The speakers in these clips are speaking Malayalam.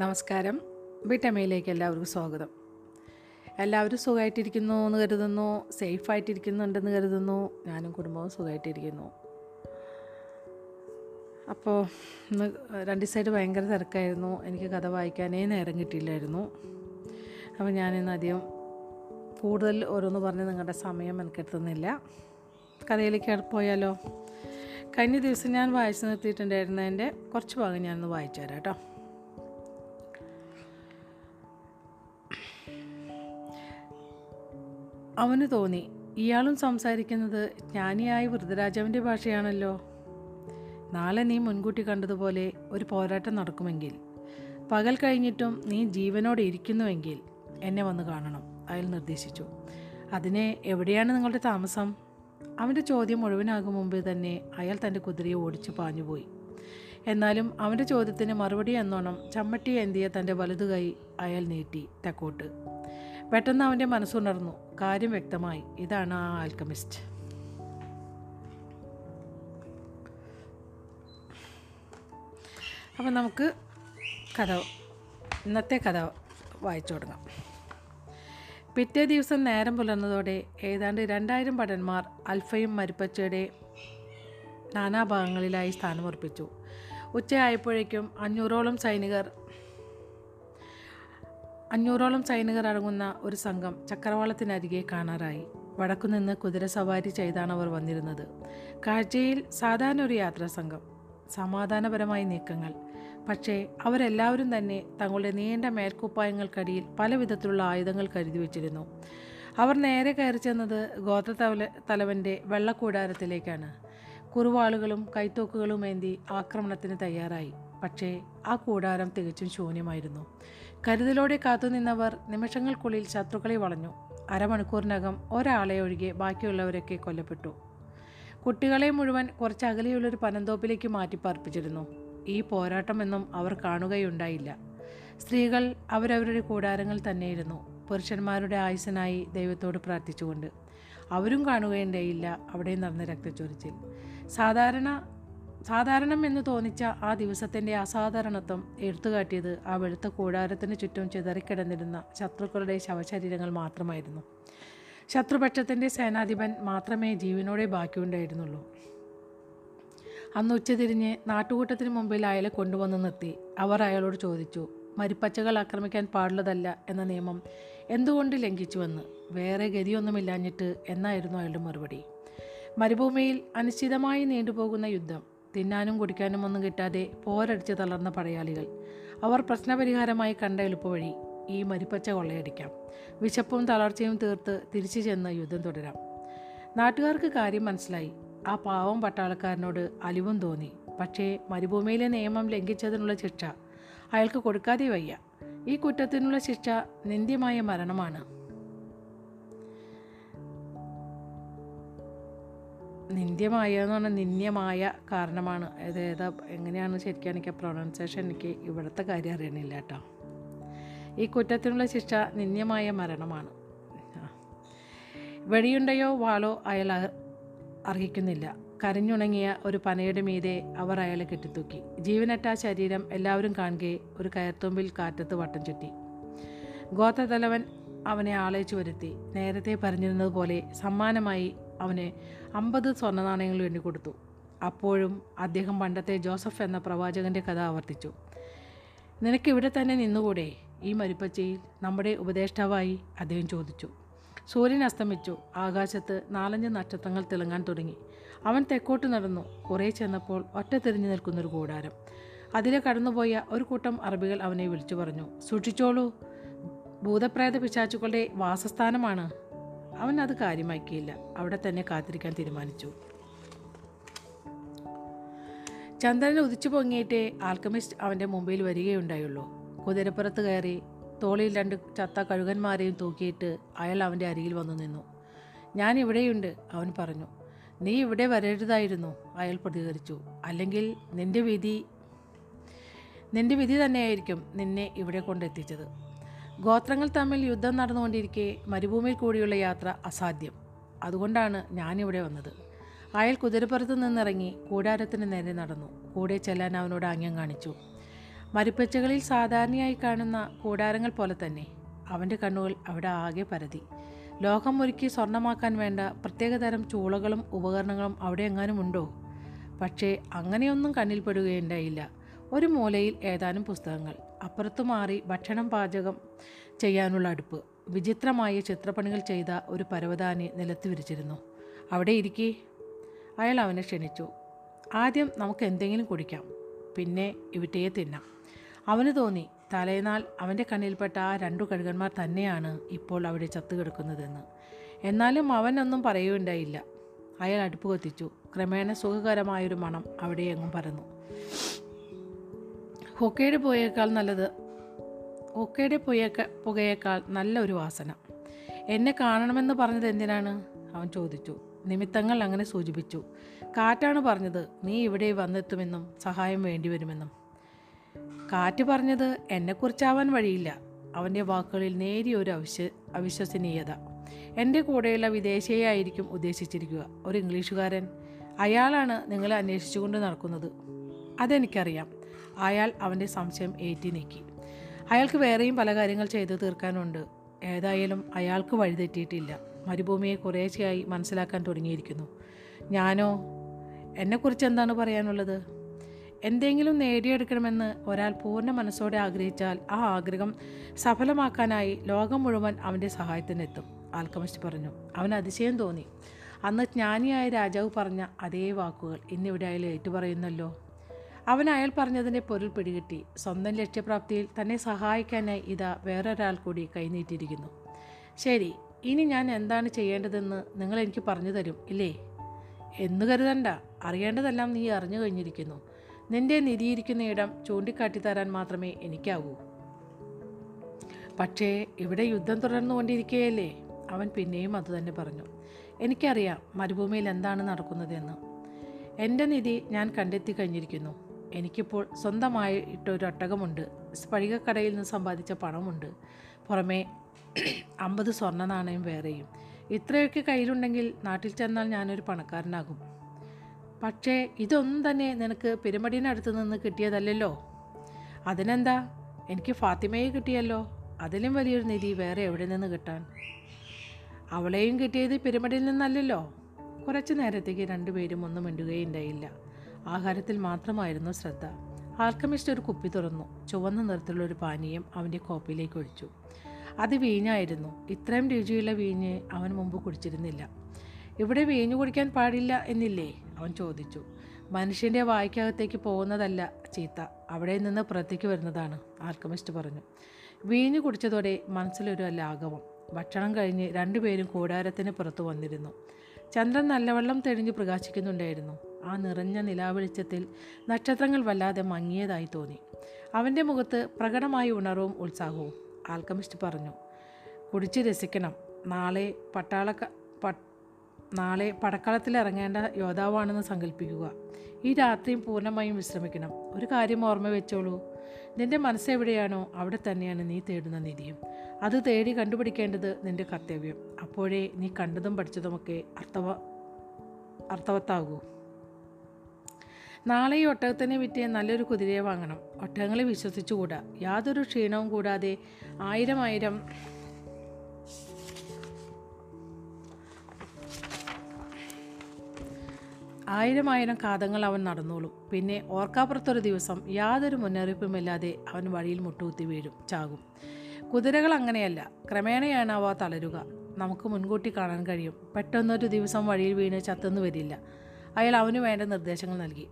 നമസ്കാരം. വീട്ടമ്മയിലേക്ക് എല്ലാവർക്കും സ്വാഗതം. എല്ലാവരും സുഖമായിട്ടിരിക്കുന്നു എന്ന് കരുതുന്നു സേഫായിട്ടിരിക്കുന്നുണ്ടെന്ന് കരുതുന്നു ഞാനും കുടുംബവും സുഖമായിട്ടിരിക്കുന്നു അപ്പോൾ ഇന്ന് രണ്ട് സൈഡ് ഭയങ്കര തിരക്കായിരുന്നു. എനിക്ക് കഥ വായിക്കാനേ നേരം കിട്ടിയില്ലായിരുന്നു. അപ്പോൾ ഞാനിന്ന് അധികം കൂടുതൽ ഓരോന്ന് പറഞ്ഞ് നിങ്ങളുടെ സമയം എനിക്കെത്തുന്നില്ല കഥയിലേക്ക് പോയാലോ? കഴിഞ്ഞ ദിവസം ഞാൻ വായിച്ചു നിർത്തിയിട്ടുണ്ടായിരുന്നതിന്റെ കുറച്ച് ഭാഗം ഞാനൊന്ന് വായിച്ചു തരാം കേട്ടോ. അവന് തോന്നി ഇയാളും സംസാരിക്കുന്നത് ജ്ഞാനിയായ വൃദ്ധരാജാവിന്റെ ഭാഷയാണല്ലോ. നാളെ നീ മുൻകൂട്ടി കണ്ടതുപോലെ ഒരു പോരാട്ടം നടക്കുമെങ്കിൽ പകൽ കഴിഞ്ഞിട്ടും നീ ജീവനോടെ ഇരിക്കുന്നുവെങ്കിൽ എന്നെ വന്ന് കാണണം അയാൾ നിർദ്ദേശിച്ചു. അതിനെ എവിടെയാണ് നിങ്ങളുടെ താമസം? അവന്റെ ചോദ്യം മുഴുവനാകും മുമ്പേ തന്നെ അയാൾ തന്റെ കുതിരയെ ഓടിച്ചു പാഞ്ഞുപോയി എന്നാലും അവന്റെ ചോദ്യത്തിന് മറുപടി എന്നോണം ചമ്മട്ടി എന്തിയ തന്റെ വലതു കൈ അയാൾ നീട്ടി തെക്കോട്ട്. പെട്ടെന്ന് അവന്റെ മനസ്സുണർന്നു. കാര്യം വ്യക്തമായി. ഇതാണ് ആ ആൽക്കമിസ്റ്റ് അപ്പം നമുക്ക് കഥ ഇന്നത്തെ കഥ വായിച്ചു തുടങ്ങാം. പിറ്റേ ദിവസം നേരം പുലർന്നതോടെ ഏതാണ്ട് രണ്ടായിരം ഭടന്മാർ അൽഫയും മരുപ്പച്ചയുടെ നാനാഭാഗങ്ങളിലായി സ്ഥാനമുറപ്പിച്ചു. ഉച്ചയായപ്പോഴേക്കും അഞ്ഞൂറോളം സൈനികർ അഞ്ഞൂറോളം സൈനികർ അടങ്ങുന്ന ഒരു സംഘം ചക്രവാളത്തിനരികെ കാണാറായി. വടക്കുനിന്ന് കുതിരസവാരി ചെയ്താണ് അവർ വന്നിരുന്നത്. കാഴ്ചയിൽ സാധാരണ ഒരു യാത്രാ സംഘം. സമാധാനപരമായ നീക്കങ്ങൾ. പക്ഷേ അവരെല്ലാവരും തന്നെ തങ്ങളുടെ നീണ്ട മേൽക്കുപ്പായങ്ങൾക്കടിയിൽ പല വിധത്തിലുള്ള ആയുധങ്ങൾ കരുതി വച്ചിരുന്നു. അവർ നേരെ കയറി ചെന്നത് ഗോത്ര തല തലവന്റെ വെള്ളക്കൂടാരത്തിലേക്കാണ്. കുറുവാളുകളും കൈത്തോക്കുകളും ഏന്തി ആക്രമണത്തിന് തയ്യാറായി. പക്ഷേ ആ കൂടാരം തികച്ചും ശൂന്യമായിരുന്നു. കരുതലോടെ കാത്തുനിന്നവർ നിമിഷങ്ങൾക്കുള്ളിൽ ശത്രുക്കളെ വളഞ്ഞു. അരമണിക്കൂറിനകം ഒരാളെ ഒഴികെ ബാക്കിയുള്ളവരൊക്കെ കൊല്ലപ്പെട്ടു. കുട്ടികളെ മുഴുവൻ കുറച്ച് അകലെയുള്ളൊരു പനന്തോപ്പിലേക്ക് മാറ്റിപ്പാർപ്പിച്ചിരുന്നു. ഈ പോരാട്ടമെന്നും അവർ കാണുകയുണ്ടായില്ല. സ്ത്രീകൾ അവരവരുടെ കൂടാരങ്ങൾ തന്നെയിരുന്നു. പുരുഷന്മാരുടെ ആയുസനായി ദൈവത്തോട് പ്രാർത്ഥിച്ചുകൊണ്ട്. അവരും കാണുകയുണ്ടായില്ല അവിടെ നടന്ന രക്തച്ചൊരിച്ചിൽ. സാധാരണ സാധാരണം എന്ന് തോന്നിച്ച ആ ദിവസത്തിന്റെ അസാധാരണത്വം എടുത്തുകാട്ടിയത് ആ വെളുത്ത കൂടാരത്തിന് ചുറ്റും ചിതറിക്കിടന്നിരുന്ന ശത്രുക്കളുടെ ശവശരീരങ്ങൾ മാത്രമായിരുന്നു. ശത്രുപക്ഷത്തിന്റെ സേനാധിപൻ മാത്രമേ ജീവനോടെ ബാക്കിയുണ്ടായിരുന്നുള്ളൂ. അന്ന് ഉച്ചതിരിഞ്ഞ് നാട്ടുകൂട്ടത്തിന് മുമ്പിൽ അയാളെ കൊണ്ടുവന്ന് നിർത്തി. അവർ അയാളോട് ചോദിച്ചു മരിപ്പച്ചകൾ ആക്രമിക്കാൻ പാടുള്ളതല്ല എന്ന നിയമം എന്തുകൊണ്ട് ലംഘിച്ചുവെന്ന്? വേറെ ഗതിയൊന്നുമില്ലാഞ്ഞിട്ട് എന്നായിരുന്നു അയാളുടെ മറുപടി? മരുഭൂമിയിൽ അനിശ്ചിതമായി നീണ്ടുപോകുന്ന യുദ്ധം തിന്നാനും കുടിക്കാനും ഒന്നും കിട്ടാതെ പോരടിച്ച് തളർന്ന പടയാളികൾ. അവർ പ്രശ്നപരിഹാരമായി കണ്ട എളുപ്പവഴി ഈ മരിപ്പച്ച കൊള്ളയടിക്കാം. വിശപ്പും തളർച്ചയും തീർത്ത് തിരിച്ചു ചെന്ന് യുദ്ധം തുടരാം. നാട്ടുകാർക്ക് കാര്യം മനസ്സിലായി. ആ പാവം പട്ടാളക്കാരനോട് അലിവും തോന്നി. പക്ഷേ മരുഭൂമിയിലെ നിയമം ലംഘിച്ചതിനുള്ള ശിക്ഷ അയാൾക്ക് കൊടുക്കാതെ വയ്യ. ഈ കുറ്റത്തിനുള്ള ശിക്ഷ നിന്ദ്യമായ മരണമാണ്. നിന്ദ്യമായ എന്ന് പറഞ്ഞാൽ നിന്ദ്യമായ കാരണമാണ്. അത് ഏതാ എങ്ങനെയാണ് ശരിക്കും എനിക്ക് പ്രൊണൗൺസിയേഷൻ എനിക്ക് ഇവിടുത്തെ കാര്യം അറിയണില്ല കേട്ടോ. ഈ കുറ്റത്തിനുള്ള ശിക്ഷ നിന്ദ്യമായ മരണമാണ്. വെടിയുണ്ടയോ വാളോ അയാൾ അർഹിക്കുന്നില്ല. കരഞ്ഞുണങ്ങിയ ഒരു പനയുടെ മീതെ അവർ അയാളെ കെട്ടിത്തൂക്കി. ജീവനറ്റ ശരീരം എല്ലാവരും കാണുകയെ ഒരു കയർത്തുമ്പിൽ കാറ്റത്ത് വട്ടം ചുറ്റി. ഗോത്രതലവൻ അവനെ ആളയിച്ചു വരുത്തി. നേരത്തെ പറഞ്ഞിരുന്നതുപോലെ സമ്മാനമായി അവന് അമ്പത് സ്വർണ നാണയങ്ങൾ വേണ്ടി കൊടുത്തു. അപ്പോഴും അദ്ദേഹം പണ്ടത്തെ ജോസഫ് എന്ന പ്രവാചകന്റെ കഥ ആവർത്തിച്ചു. നിനക്കിവിടെ തന്നെ നിന്നുകൂടെ? ഈ മരുപ്പച്ചയിൽ നമ്മുടെ ഉപദേഷ്ടാവായി? അദ്ദേഹം ചോദിച്ചു. സൂര്യൻ അസ്തമിച്ചു. ആകാശത്ത് നാലഞ്ച് നക്ഷത്രങ്ങൾ തിളങ്ങാൻ തുടങ്ങി. അവൻ തെക്കോട്ട് നടന്നു. കുറേ ചെന്നപ്പോൾ ഒറ്റ തിരിഞ്ഞു നിൽക്കുന്നൊരു കൂടാരം. അതിലെ കടന്നുപോയ ഒരു കൂട്ടം അറബികൾ അവനെ വിളിച്ചു പറഞ്ഞു. സൂക്ഷിച്ചോളൂ. ഭൂതപ്രേത പിശാച്ചുക്കളുടെ വാസസ്ഥാനമാണ്. അവൻ അത് കാര്യമാക്കിയില്ല. അവിടെ തന്നെ കാത്തിരിക്കാൻ തീരുമാനിച്ചു. ചന്ദ്രൻ ഉദിച്ചു പൊങ്ങിയിട്ടേ ആൽക്കമിസ്റ്റ് അവന്റെ മുമ്പിൽ വരികയുണ്ടായുള്ളൂ. കുതിരപ്പുറത്ത് കയറി തോളിൽ രണ്ട് ചത്ത കഴുകന്മാരെയും തൂക്കിയിട്ട് അയാൾ അവന്റെ അരികിൽ വന്നു നിന്നു. ഞാൻ ഇവിടെയുണ്ട് അവൻ പറഞ്ഞു. നീ ഇവിടെ വരരുതായിരുന്നു അയാൾ പ്രതികരിച്ചു. അല്ലെങ്കിൽ നിന്റെ വിധി നിന്റെ വിധി തന്നെയായിരിക്കും നിന്നെ ഇവിടെ കൊണ്ടെത്തിച്ചത്. ഗോത്രങ്ങൾ തമ്മിൽ യുദ്ധം നടന്നുകൊണ്ടിരിക്കെ മരുഭൂമിയിൽ കൂടിയുള്ള യാത്ര അസാധ്യം. അതുകൊണ്ടാണ് ഞാനിവിടെ വന്നത്. അയാൾ കുതിരപ്പുറത്ത് നിന്നിറങ്ങി കൂടാരത്തിന് നേരെ നടന്നു. കൂടെ ചെല്ലാൻ അവനോട് ആംഗ്യം കാണിച്ചു. മരുപ്പച്ചകളിൽ സാധാരണയായി കാണുന്ന കൂടാരങ്ങൾ പോലെ തന്നെ അവന്റെ കണ്ണുകൾ അവിടെ ആകെ പരതി. ലോകം ഒരുക്കി സ്വർണമാക്കാൻ വേണ്ട പ്രത്യേകതരം ചൂളകളും ഉപകരണങ്ങളും അവിടെ എങ്ങാനും ഉണ്ടോ? പക്ഷേ അങ്ങനെയൊന്നും കണ്ണിൽപ്പെടുകയുണ്ടായില്ല ഒരു മൂലയിൽ ഏതാനും പുസ്തകങ്ങൾ. അപ്പുറത്തു മാറി ഭക്ഷണം പാചകം ചെയ്യാനുള്ള അടുപ്പ്. വിചിത്രമായ ചിത്രപ്പണികൾ ചെയ്ത ഒരു പരവതാനി നിലത്ത് വിരിച്ചിരുന്നു. അവിടെ ഇരിക്കേ. അയാൾ അവനെ ക്ഷണിച്ചു. ആദ്യം നമുക്ക് എന്തെങ്കിലും കുടിക്കാം. പിന്നെ ഇവിറ്റയെ തിന്നാം. അവന് തോന്നി തലേനാൾ അവന്റെ കണ്ണിൽപ്പെട്ട ആ രണ്ടു കഴുകന്മാർ തന്നെയാണ് ഇപ്പോൾ അവിടെ ചത്തുകിടക്കുന്നതെന്ന് എന്നാലും അവനൊന്നും പറയുകയുണ്ടായില്ല. അയാൾ അടുപ്പ് കത്തിച്ചു ക്രമേണ സുഖകരമായൊരു മണം അവിടെ എങ്ങും പരന്നു. ഹൊക്കയുടെ പുകയേക്കാൾ നല്ലത് ഹൊക്കയുടെ പുകയേക്കാൾ പുകയേക്കാൾ നല്ല ഒരു വാസന. എന്നെ കാണണമെന്ന് പറഞ്ഞത് എന്തിനാണ്? അവൻ ചോദിച്ചു. നിമിത്തങ്ങൾ അങ്ങനെ സൂചിപ്പിച്ചു. കാറ്റാണ് പറഞ്ഞത് നീ ഇവിടെ വന്നെത്തുമെന്നും സഹായം വേണ്ടിവരുമെന്നും. കാറ്റ് പറഞ്ഞത് എന്നെക്കുറിച്ചാവാൻ വഴിയില്ല. അവന്റെ വാക്കുകളിൽ നേരിയ ഒരു അവിശ്വ അവിശ്വസനീയത. എന്റെ കൂടെയുള്ള വിദേശിയായിരിക്കും ഉദ്ദേശിച്ചിരിക്കുക. ഒരു ഇംഗ്ലീഷുകാരൻ. അയാളാണ് നിങ്ങളെ അന്വേഷിച്ചുകൊണ്ട് നടക്കുന്നത്. അതെനിക്കറിയാം. അയാൾ അവന്റെ സംശയം ഏറ്റി നീക്കി. അയാൾക്ക് വേറെയും പല കാര്യങ്ങൾ ചെയ്തു തീർക്കാനുണ്ട്. ഏതായാലും അയാൾക്ക് വഴിതെറ്റിയിട്ടില്ല മരുഭൂമിയെ കുറേശ്ശെയായി മനസ്സിലാക്കാൻ തുടങ്ങിയിരിക്കുന്നു. ഞാനോ? എന്നെക്കുറിച്ച് എന്താണ് പറയാനുള്ളത്? എന്തെങ്കിലും നേടിയെടുക്കണമെന്ന് ഒരാൾ പൂർണ മനസ്സോടെ ആഗ്രഹിച്ചാൽ ആ ആഗ്രഹം സഫലമാക്കാനായി ലോകം മുഴുവൻ അവന്റെ സഹായത്തിനെത്തും. ആൽക്കമിസ്റ്റ് പറഞ്ഞു. അവൻ അതിശയം തോന്നി. അന്ന് ജ്ഞാനിയായ രാജാവ് പറഞ്ഞ അതേ വാക്കുകൾ ഇന്നിവിടെ അയാൾ ഏറ്റുപറയുന്നല്ലോ. അവൻ അയാൾ പറഞ്ഞതിന്റെ പൊരുൾ പിടികിട്ടി. സ്വന്തം ലക്ഷ്യപ്രാപ്തിയിൽ തന്നെ സഹായിക്കാനായി ഇതാ വേറൊരാൾ കൂടി കൈനീട്ടിയിരിക്കുന്നു. ശരി ഇനി ഞാൻ എന്താണ് ചെയ്യേണ്ടതെന്ന് നിങ്ങൾ എനിക്ക് പറഞ്ഞു തരും ഇല്ലേ? എന്ന് കരുതണ്ട. അറിയേണ്ടതെല്ലാം നീ അറിഞ്ഞു കഴിഞ്ഞിരിക്കുന്നു. നിന്റെ നിധിയിരിക്കുന്ന ഇടം ചൂണ്ടിക്കാട്ടി തരാൻ മാത്രമേ എനിക്കാവൂ. പക്ഷേ ഇവിടെ യുദ്ധം തുടർന്നുകൊണ്ടിരിക്കുകയല്ലേ അവൻ പിന്നെയും അതുതന്നെ പറഞ്ഞു. എനിക്കറിയാം മരുഭൂമിയിൽ എന്താണ് നടക്കുന്നതെന്ന്. എന്റെ നിധി ഞാൻ കണ്ടെത്തി കഴിഞ്ഞിരിക്കുന്നു. എനിക്കിപ്പോൾ സ്വന്തമായിട്ടൊരു ഒട്ടകമുണ്ട് സ്ഫടികക്കടയിൽ നിന്ന് സമ്പാദിച്ച പണമുണ്ട്. പുറമേ അമ്പത് സ്വർണ നാണയം വേറെയും. ഇത്രയൊക്കെ കയ്യിലുണ്ടെങ്കിൽ നാട്ടിൽ ചെന്നാൽ ഞാനൊരു പണക്കാരനാകും. പക്ഷേ ഇതൊന്നും തന്നെ നിനക്ക് പെരുമടിനടുത്ത് നിന്ന് കിട്ടിയതല്ലല്ലോ. അതിനെന്താ? എനിക്ക് ഫാത്തിമയെ കിട്ടിയല്ലോ. അതിലും വലിയൊരു നിധി വേറെ എവിടെ നിന്ന് കിട്ടാൻ? അവളെയും കിട്ടിയത് പിരമിഡിൽ നിന്നല്ലല്ലോ. കുറച്ചു നേരത്തേക്ക് രണ്ടുപേരും ഒന്നും മിണ്ടുകയുണ്ടായില്ല. ആഹാരത്തിൽ മാത്രമായിരുന്നു ശ്രദ്ധ. ആൽക്കമിസ്റ്റ് ഒരു കുപ്പി തുറന്നു. ചുവന്ന നിറത്തിലുള്ള ഒരു പാനീയം അവന്റെ കോപ്പിയിലേക്ക് ഒഴിച്ചു. അത് വീഞ്ഞായിരുന്നു. ഇത്രയും രുചിയുള്ള വീഞ്ഞ് അവൻ മുമ്പ് കുടിച്ചിരുന്നില്ല. ഇവിടെ വീഞ്ഞു കുടിക്കാൻ പാടില്ല എന്നില്ലേ? അവൻ ചോദിച്ചു. മനുഷ്യന്റെ വായ്ക്കകത്തേക്ക് പോകുന്നതല്ല ചീത്ത. അവിടെ നിന്ന് പുറത്തേക്ക് വരുന്നതാണ് ആൽക്കമിസ്റ്റ് പറഞ്ഞു. വീഞ്ഞു കുടിച്ചതോടെ മനസ്സിലൊരു ലാഘവം. ഭക്ഷണം കഴിഞ്ഞ് രണ്ടുപേരും കൂടാരത്തിന് പുറത്തു വന്നിരുന്നു. ചന്ദ്രൻ നല്ലവണ്ണം തെളിഞ്ഞു പ്രകാശിക്കുന്നുണ്ടായിരുന്നു. ആ നിറഞ്ഞ നിലാവെളിച്ചത്തിൽ നക്ഷത്രങ്ങൾ വല്ലാതെ മങ്ങിയതായി തോന്നി. അവന്റെ മുഖത്ത് പ്രകടമായ ഉണർവും ഉത്സാഹവും ആൽക്കമിസ്റ്റ് പറഞ്ഞു കുടിച്ച് രസിക്കണം. നാളെ പട്ടാള നാളെ പടക്കളത്തിൽ ഇറങ്ങേണ്ട യോദ്ധാവാണെന്ന് സങ്കല്പിക്കുക ഈ രാത്രിയും പൂർണമായും വിശ്രമിക്കണം. ഒരു കാര്യം ഓർമ്മ വെച്ചോളൂ. നിന്റെ മനസ്സെവിടെയാണോ അവിടെ തന്നെയാണ് നീ തേടുന്ന നിധിയും. അത് തേടി കണ്ടുപിടിക്കേണ്ടത് നിന്റെ കർത്തവ്യം. അപ്പോഴേ നീ കണ്ടതും പഠിച്ചതുമൊക്കെ അർത്ഥവ അർത്ഥവത്താകൂ. നാളെ ഈ ഒട്ടകത്തിനെ വിറ്റ് നല്ലൊരു കുതിരയെ വാങ്ങണം. ഒട്ടകങ്ങളെ വിശ്വസിച്ചുകൂടാ. യാതൊരു ക്ഷീണവും കൂടാതെ ആയിരം ആയിരം ആയിരം ആയിരം കാതങ്ങൾ അവൻ നടന്നോളും. പിന്നെ ഓർക്കാപ്പുറത്തൊരു ദിവസം യാതൊരു മുന്നറിയിപ്പുമില്ലാതെ അവൻ വഴിയിൽ മുട്ടുകുത്തി വീഴും ചാകും. കുതിരകൾ അങ്ങനെയല്ല. ക്രമേണയാണ് അവ തളരുക. നമുക്ക് മുൻകൂട്ടി കാണാൻ കഴിയും. പെട്ടെന്നൊരു ദിവസം വഴിയിൽ വീണ് ചത്തെന്ന് വരില്ല. അയാൾ അവന് വേണ്ട നിർദ്ദേശങ്ങൾ നൽകി.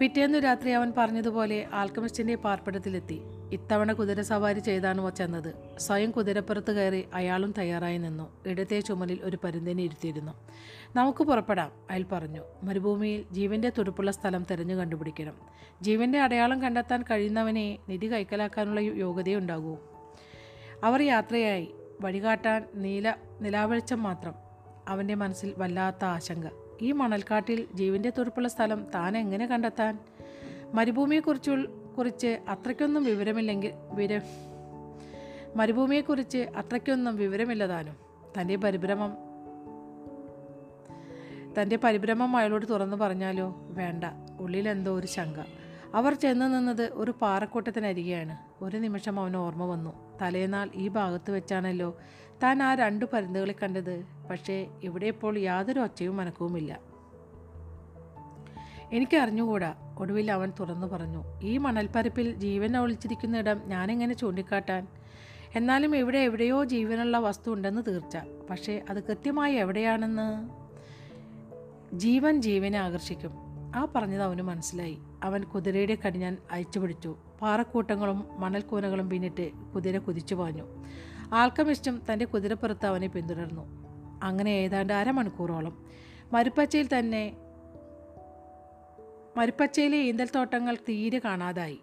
പിറ്റേന്നു രാത്രി അവൻ പറഞ്ഞതുപോലെ ആൽക്കമിസ്റ്റിന്റെ പാർപ്പിടത്തിലെത്തി. ഇത്തവണ കുതിര സവാരി ചെയ്താണ് ചെന്നത്. സ്വയം കുതിരപ്പുറത്ത് കയറി അയാളും തയ്യാറായി നിന്നു. ഇടത്തെ ചുമലിൽ ഒരു പരുന്തിനെ ഇരുത്തിയിരുന്നു. നമുക്ക് പുറപ്പെടാം അയാൾ പറഞ്ഞു. മരുഭൂമിയിൽ ജീവന്റെ തുടുപ്പുള്ള സ്ഥലം തിരഞ്ഞു കണ്ടുപിടിക്കണം. ജീവന്റെ അടയാളം കണ്ടെത്താൻ കഴിയുന്നവനെ നിധി കൈക്കലാക്കാനുള്ള യോഗ്യതയുണ്ടാകൂ അവർ യാത്രയായി. വഴികാട്ടാൻ നീല നിലാവെളിച്ചം മാത്രം. അവന്റെ മനസ്സിൽ വല്ലാത്ത ആശങ്ക. ഈ മണൽക്കാട്ടിൽ ജീവന്റെ തുടുപ്പുള്ള സ്ഥലം താൻ എങ്ങനെ കണ്ടെത്താൻ? മരുഭൂമിയെക്കുറിച്ച് കുറിച്ച് അത്രയ്ക്കൊന്നും വിവരമില്ലെങ്കിൽ വിര മരുഭൂമിയെക്കുറിച്ച് അത്രയ്ക്കൊന്നും വിവരമില്ലതാനും തന്റെ പരിഭ്രമം തന്റെ പരിഭ്രമം അയാളോട് തുറന്നു പറഞ്ഞാലോ? വേണ്ട ഉള്ളിലെന്തോ ഒരു ശങ്ക. അവർ ചെന്ന് നിന്നത് ഒരു പാറക്കൂട്ടത്തിനരികെയാണ്. ഒരു നിമിഷം അവന് ഓർമ്മ വന്നു. തലേനാൾ ഈ ഭാഗത്ത് വെച്ചാണല്ലോ താൻ ആ രണ്ടു പരുന്തുകളെ കണ്ടത്. പക്ഷേ ഇവിടെ ഇപ്പോൾ യാതൊരു ഒച്ചയും മനക്കവുമില്ല എനിക്ക് അറിഞ്ഞുകൂടാ ഒടുവിൽ അവൻ തുറന്നു പറഞ്ഞു ഈ മണൽപ്പരപ്പിൽ ജീവൻ ഒളിച്ചിരിക്കുന്ന ഇടം ഞാനെങ്ങനെ ചൂണ്ടിക്കാട്ടാൻ? എന്നാലും ഇവിടെ എവിടെയോ ജീവനുള്ള വസ്തു ഉണ്ടെന്ന് തീർച്ച. പക്ഷേ അത് കൃത്യമായി എവിടെയാണെന്ന്? ജീവൻ ജീവനെ ആകർഷിക്കും. ആ പറഞ്ഞത് അവന് മനസ്സിലായി. അവൻ കുതിരയുടെ കടിഞ്ഞാൻ അയച്ചു പിടിച്ചു പാറക്കൂട്ടങ്ങളും മണൽക്കൂനകളും പിന്നിട്ട് കുതിര കുതിച്ചു പാഞ്ഞു. ആൽക്കമിസ്റ്റും തന്റെ കുതിരപ്പുറത്ത് അവനെ പിന്തുടർന്നു. അങ്ങനെ ഏതാണ്ട് അരമണിക്കൂറോളം. മരുപ്പച്ചയിൽ തന്നെ മരുപ്പച്ചയിലെ ഈന്തൽത്തോട്ടങ്ങൾ തീരെ കാണാതായി.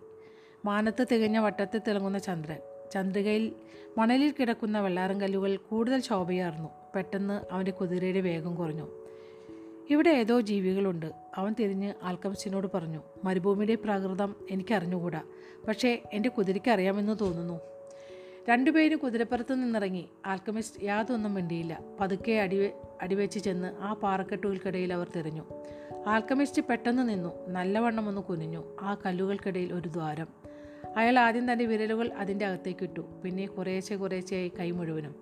മാനത്ത് തികഞ്ഞ വട്ടത്തിൽ തിളങ്ങുന്ന ചന്ദ്രൻ. ചന്ദ്രികയിൽ മണലിൽ കിടക്കുന്ന വെള്ളാരം കല്ലുകൾ കൂടുതൽ ശോഭയാർന്നു. പെട്ടെന്ന് അവന്റെ കുതിരയുടെ വേഗം കുറഞ്ഞു. ഇവിടെ ഏതോ ജീവികളുണ്ട് അവൻ തിരിഞ്ഞ് ആൽക്കംസിനോട് പറഞ്ഞു. മരുഭൂമിയുടെ പ്രാകൃതം എനിക്കറിഞ്ഞുകൂടാ. പക്ഷേ എന്റെ കുതിരയ്ക്ക് അറിയാമെന്ന് തോന്നുന്നു. രണ്ടുപേരും കുതിരപ്പുറത്ത് നിന്നിറങ്ങി ആൽക്കമിസ്റ്റ് യാതൊന്നും മിണ്ടിയില്ല. പതുക്കെ അടി അടിവെച്ച് ചെന്ന് ആ പാറക്കെട്ടുകൾക്കിടയിൽ അവർ തിരഞ്ഞു. ആൽക്കമിസ്റ്റ് പെട്ടെന്ന് നിന്നു. നല്ലവണ്ണം ഒന്ന് കുനിഞ്ഞു. ആ കല്ലുകൾക്കിടയിൽ ഒരു ദ്വാരം. അയാൾ ആദ്യം തന്റെ വിരലുകൾ അതിന്റെ അകത്തേക്കിട്ടു പിന്നെ കുറേശ്ശെ കുറേശ്ശെയായി കൈ മുഴുവനും.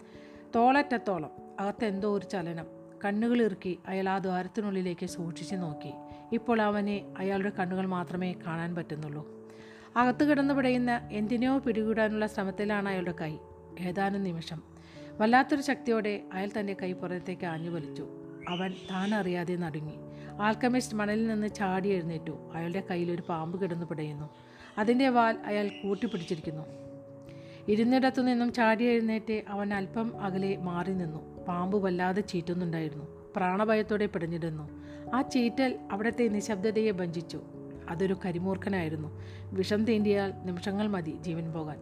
തോളറ്റത്തോളം. അകത്തെന്തോ ഒരു ചലനം. കണ്ണുകൾ ഇറുക്കി അയാൾ ആ ദ്വാരത്തിനുള്ളിലേക്ക് സൂക്ഷിച്ചു നോക്കി. ഇപ്പോൾ അവനെ അയാളുടെ കണ്ണുകൾ മാത്രമേ കാണാൻ പറ്റുന്നുള്ളൂ. അകത്ത് കിടന്ന് പിടയുന്ന എന്തിനോ പിടികൂടാനുള്ള ശ്രമത്തിലാണ് അയാളുടെ കൈ. ഏതാനും നിമിഷം. വല്ലാത്തൊരു ശക്തിയോടെ അയാൾ തന്റെ കൈ പുറത്തേക്ക് ആഞ്ഞു വലിച്ചു അവൻ താനറിയാതെ നടുങ്ങി. ആൽക്കമിസ്റ്റ് മണലിൽ നിന്ന് ചാടി എഴുന്നേറ്റു. അയാളുടെ കയ്യിൽ ഒരു പാമ്പ് കിടന്നു പിടയുന്നു. അതിന്റെ വാൽ അയാൾ കൂട്ടിപ്പിടിച്ചിരിക്കുന്നു. ഇരുന്നിടത്തു നിന്നും ചാടി എഴുന്നേറ്റ് അവൻ അല്പം അകലെ മാറി നിന്നു. പാമ്പ് വല്ലാതെ ചീറ്റുന്നുണ്ടായിരുന്നു. പ്രാണഭയത്തോടെ പിടഞ്ഞിടുന്നു ആ ചീറ്റൽ അവിടുത്തെ നിശബ്ദതയെ ഭഞ്ചിച്ചു അതൊരു കരിമൂർഖനായിരുന്നു. വിഷം തീണ്ടിയാൽ നിമിഷങ്ങൾ മതി ജീവൻ പോകാൻ.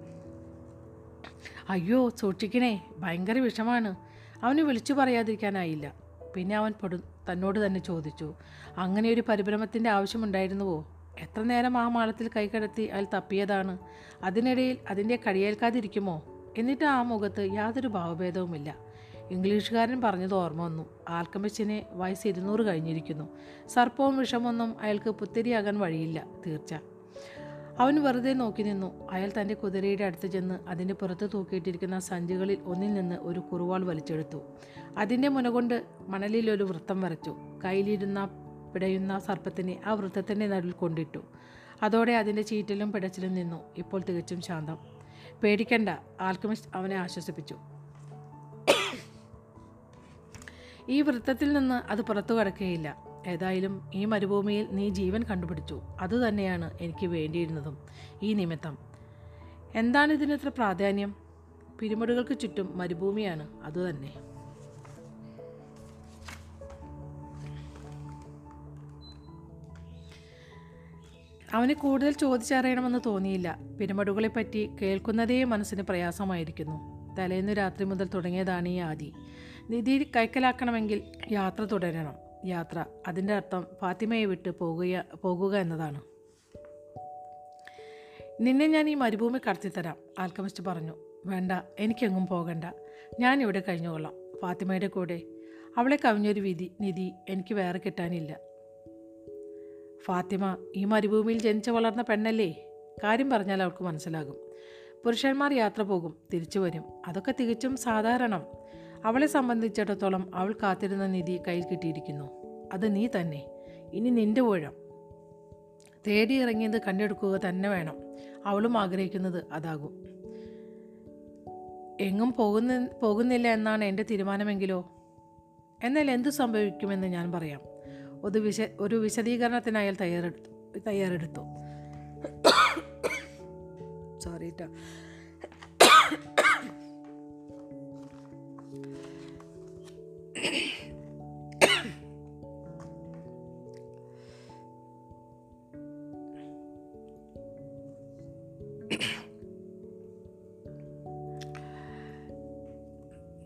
അയ്യോ സൂക്ഷിക്കണേ ഭയങ്കര വിഷമാണ്. അവന് വിളിച്ചു പറയാതിരിക്കാനായില്ല. പിന്നെ അവൻ പൊടു തന്നോട് തന്നെ ചോദിച്ചു അങ്ങനെ ഒരു പരിഭ്രമത്തിന്റെ ആവശ്യമുണ്ടായിരുന്നുവോ? എത്ര നേരം ആ മാളത്തിൽ കൈകടത്തി അയാൾ തപ്പിയതാണ്? അതിനിടയിൽ അതിന്റെ കടിയേൽക്കാതിരിക്കുമോ? എന്നിട്ട് ആ മുഖത്ത് യാതൊരു ഭാവഭേദവുമില്ല. ഇംഗ്ലീഷുകാരൻ പറഞ്ഞത് ഓർമ്മ വന്നു. ആൽക്കമിസ്റ്റിന് വയസ്സ് ഇരുന്നൂറ് കഴിഞ്ഞിരിക്കുന്നു. സർപ്പവും വിഷമൊന്നും അയാൾക്ക് പുത്തിരിയാകാൻ വഴിയില്ല തീർച്ച. അവൻ വെറുതെ നോക്കി നിന്നു. അയാൾ തന്റെ കുതിരയുടെ അടുത്ത് ചെന്ന് അതിന്റെ പുറത്ത് തൂക്കിയിട്ടിരിക്കുന്ന സഞ്ചികളിൽ ഒന്നിൽ നിന്ന് ഒരു കുറുവാൾ വലിച്ചെടുത്തു. അതിന്റെ മുനകൊണ്ട് മണലിൽ ഒരു വൃത്തം വരച്ചു. കയ്യിലിരുന്ന പിടയുന്ന സർപ്പത്തിനെ ആ വൃത്തത്തിന്റെ നടുവിൽ കൊണ്ടിട്ടു. അതോടെ അതിന്റെ ചീറ്റലും പിടച്ചിലും നിന്നു. ഇപ്പോൾ തികച്ചും ശാന്തം. പേടിക്കണ്ട ആൽക്കമിസ്റ്റ് അവനെ ആശ്വസിപ്പിച്ചു. ഈ വൃത്തത്തിൽ നിന്ന് അത് പുറത്തു കടക്കുകയില്ല. ഏതായാലും ഈ മരുഭൂമിയിൽ നീ ജീവൻ കണ്ടുപിടിച്ചു. അതുതന്നെയാണ് എനിക്ക് വേണ്ടിയിരുന്നതും ഈ നിമിത്തം. എന്താണ് ഇതിനിത്ര പ്രാധാന്യം? പിരിമുടുകൾക്ക് ചുറ്റും മരുഭൂമിയാണ്. അതുതന്നെ അവന് കൂടുതൽ ചോദിച്ചറിയണമെന്ന് തോന്നിയില്ല. പിരമിഡുകളെപ്പറ്റി കേൾക്കുന്നതേ മനസ്സിന് പ്രയാസമായിരിക്കുന്നു. തലേന്ന് രാത്രി മുതൽ തുടങ്ങിയതാണ് ഈ ആദി. നിധി കൈക്കലാക്കണമെങ്കിൽ യാത്ര തുടരണം. യാത്ര അതിന്റെ അർത്ഥം ഫാത്തിമയെ വിട്ട് പോകുക പോകുക എന്നതാണ്. നിന്നെ ഞാൻ ഈ മരുഭൂമി കടത്തിത്തരാം ആൽക്കമിസ്റ്റ് പറഞ്ഞു. വേണ്ട എനിക്കെങ്ങും പോകണ്ട. ഞാൻ ഇവിടെ കഴിഞ്ഞുകൊള്ളാം. ഫാത്തിമയുടെ കൂടെ. അവളെ കവിഞ്ഞൊരു വിധി നിധി എനിക്ക് വേറെ കിട്ടാനില്ല. ഫാത്തിമ ഈ മരുഭൂമിയിൽ ജനിച്ചു വളർന്ന പെണ്ണല്ലേ? കാര്യം പറഞ്ഞാൽ അവൾക്ക് മനസ്സിലാകും. പുരുഷന്മാർ യാത്ര പോകും തിരിച്ചു വരും. അതൊക്കെ തികച്ചും സാധാരണം. അവളെ സംബന്ധിച്ചിടത്തോളം അവൾ കാത്തിരുന്ന നിധി കയ്യിൽ കിട്ടിയിരിക്കുന്നു. അത് നീ തന്നെ. ഇനി നിന്റെ ഊഴം. തേടി ഇറങ്ങിയത് കണ്ടെടുക്കുക തന്നെ വേണം. അവളും ആഗ്രഹിക്കുന്നത് അതാകും. എങ്ങും പോകുന്ന പോകുന്നില്ല എന്നാണ് എന്റെ തീരുമാനമെങ്കിലോ? എന്നാൽ എന്തു സംഭവിക്കുമെന്ന് ഞാൻ പറയാം. ഒരു വിശ ഒരു വിശദീകരണത്തിന് അയാൾ തയ്യാറെടുത്തു തയ്യാറെടുത്തു. സോറി കേട്ടോ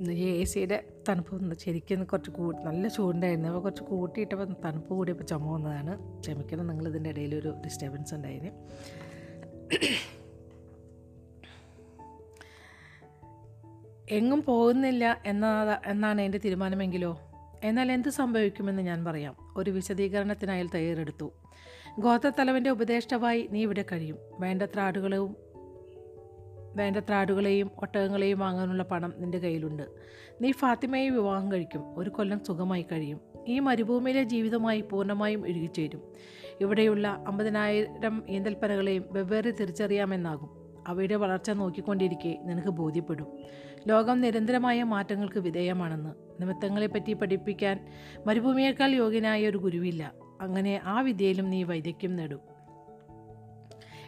എ സിയുടെ തണുപ്പ് ഒന്ന് ശരിക്കും കുറച്ച് കൂ നല്ല ചൂടുണ്ടായിരുന്നു. അപ്പോൾ കുറച്ച് കൂട്ടിയിട്ടപ്പോൾ തണുപ്പ് കൂടിയപ്പോൾ ചുമ വന്നതാണ്. ക്ഷമിക്കണം നിങ്ങൾ ഇതിന്റെ ഇടയിൽ ഒരു ഡിസ്റ്റർബൻസ് ഉണ്ടായിന്. എങ്ങും പോകുന്നില്ല എന്നാ എന്നാണ് എന്റെ തീരുമാനമെങ്കിലോ? എന്നാൽ എന്ത് സംഭവിക്കുമെന്ന് ഞാൻ പറയാം. ഒരു വിശദീകരണത്തിനായാൽ തയ്യാറെടുത്തു. ഗോത്രത്തലവന്റെ ഉപദേഷ്ടാവായി നീ ഇവിടെ കഴിയും. വേണ്ടത്ര ആടുകളും വേണ്ടത്ര ആടുകളെയും ഒട്ടകങ്ങളെയും വാങ്ങാനുള്ള പണം നിന്റെ കയ്യിലുണ്ട്. നീ ഫാത്തിമയെ വിവാഹം കഴിക്കും. ഒരു കൊല്ലം സുഖമായി കഴിയും. ഈ മരുഭൂമിയിലെ ജീവിതമായി പൂർണമായും ഇഴുകിച്ചേരും. ഇവിടെയുള്ള അമ്പതിനായിരം ഈന്തൽപ്പനകളെയും വെവ്വേറെ തിരിച്ചറിയാമെന്നാകും. അവയുടെ വളർച്ച നോക്കിക്കൊണ്ടിരിക്കെ നിനക്ക് ബോധ്യപ്പെടും. ലോകം നിരന്തരമായ മാറ്റങ്ങൾക്ക് വിധേയമാണെന്ന്. നിമിത്തങ്ങളെപ്പറ്റി പഠിപ്പിക്കാൻ മരുഭൂമിയേക്കാൾ യോഗ്യനായ ഒരു ഗുരുവില്ല. അങ്ങനെ ആ വിദ്യയിലും നീ വൈദഗ്ധ്യം നേടും.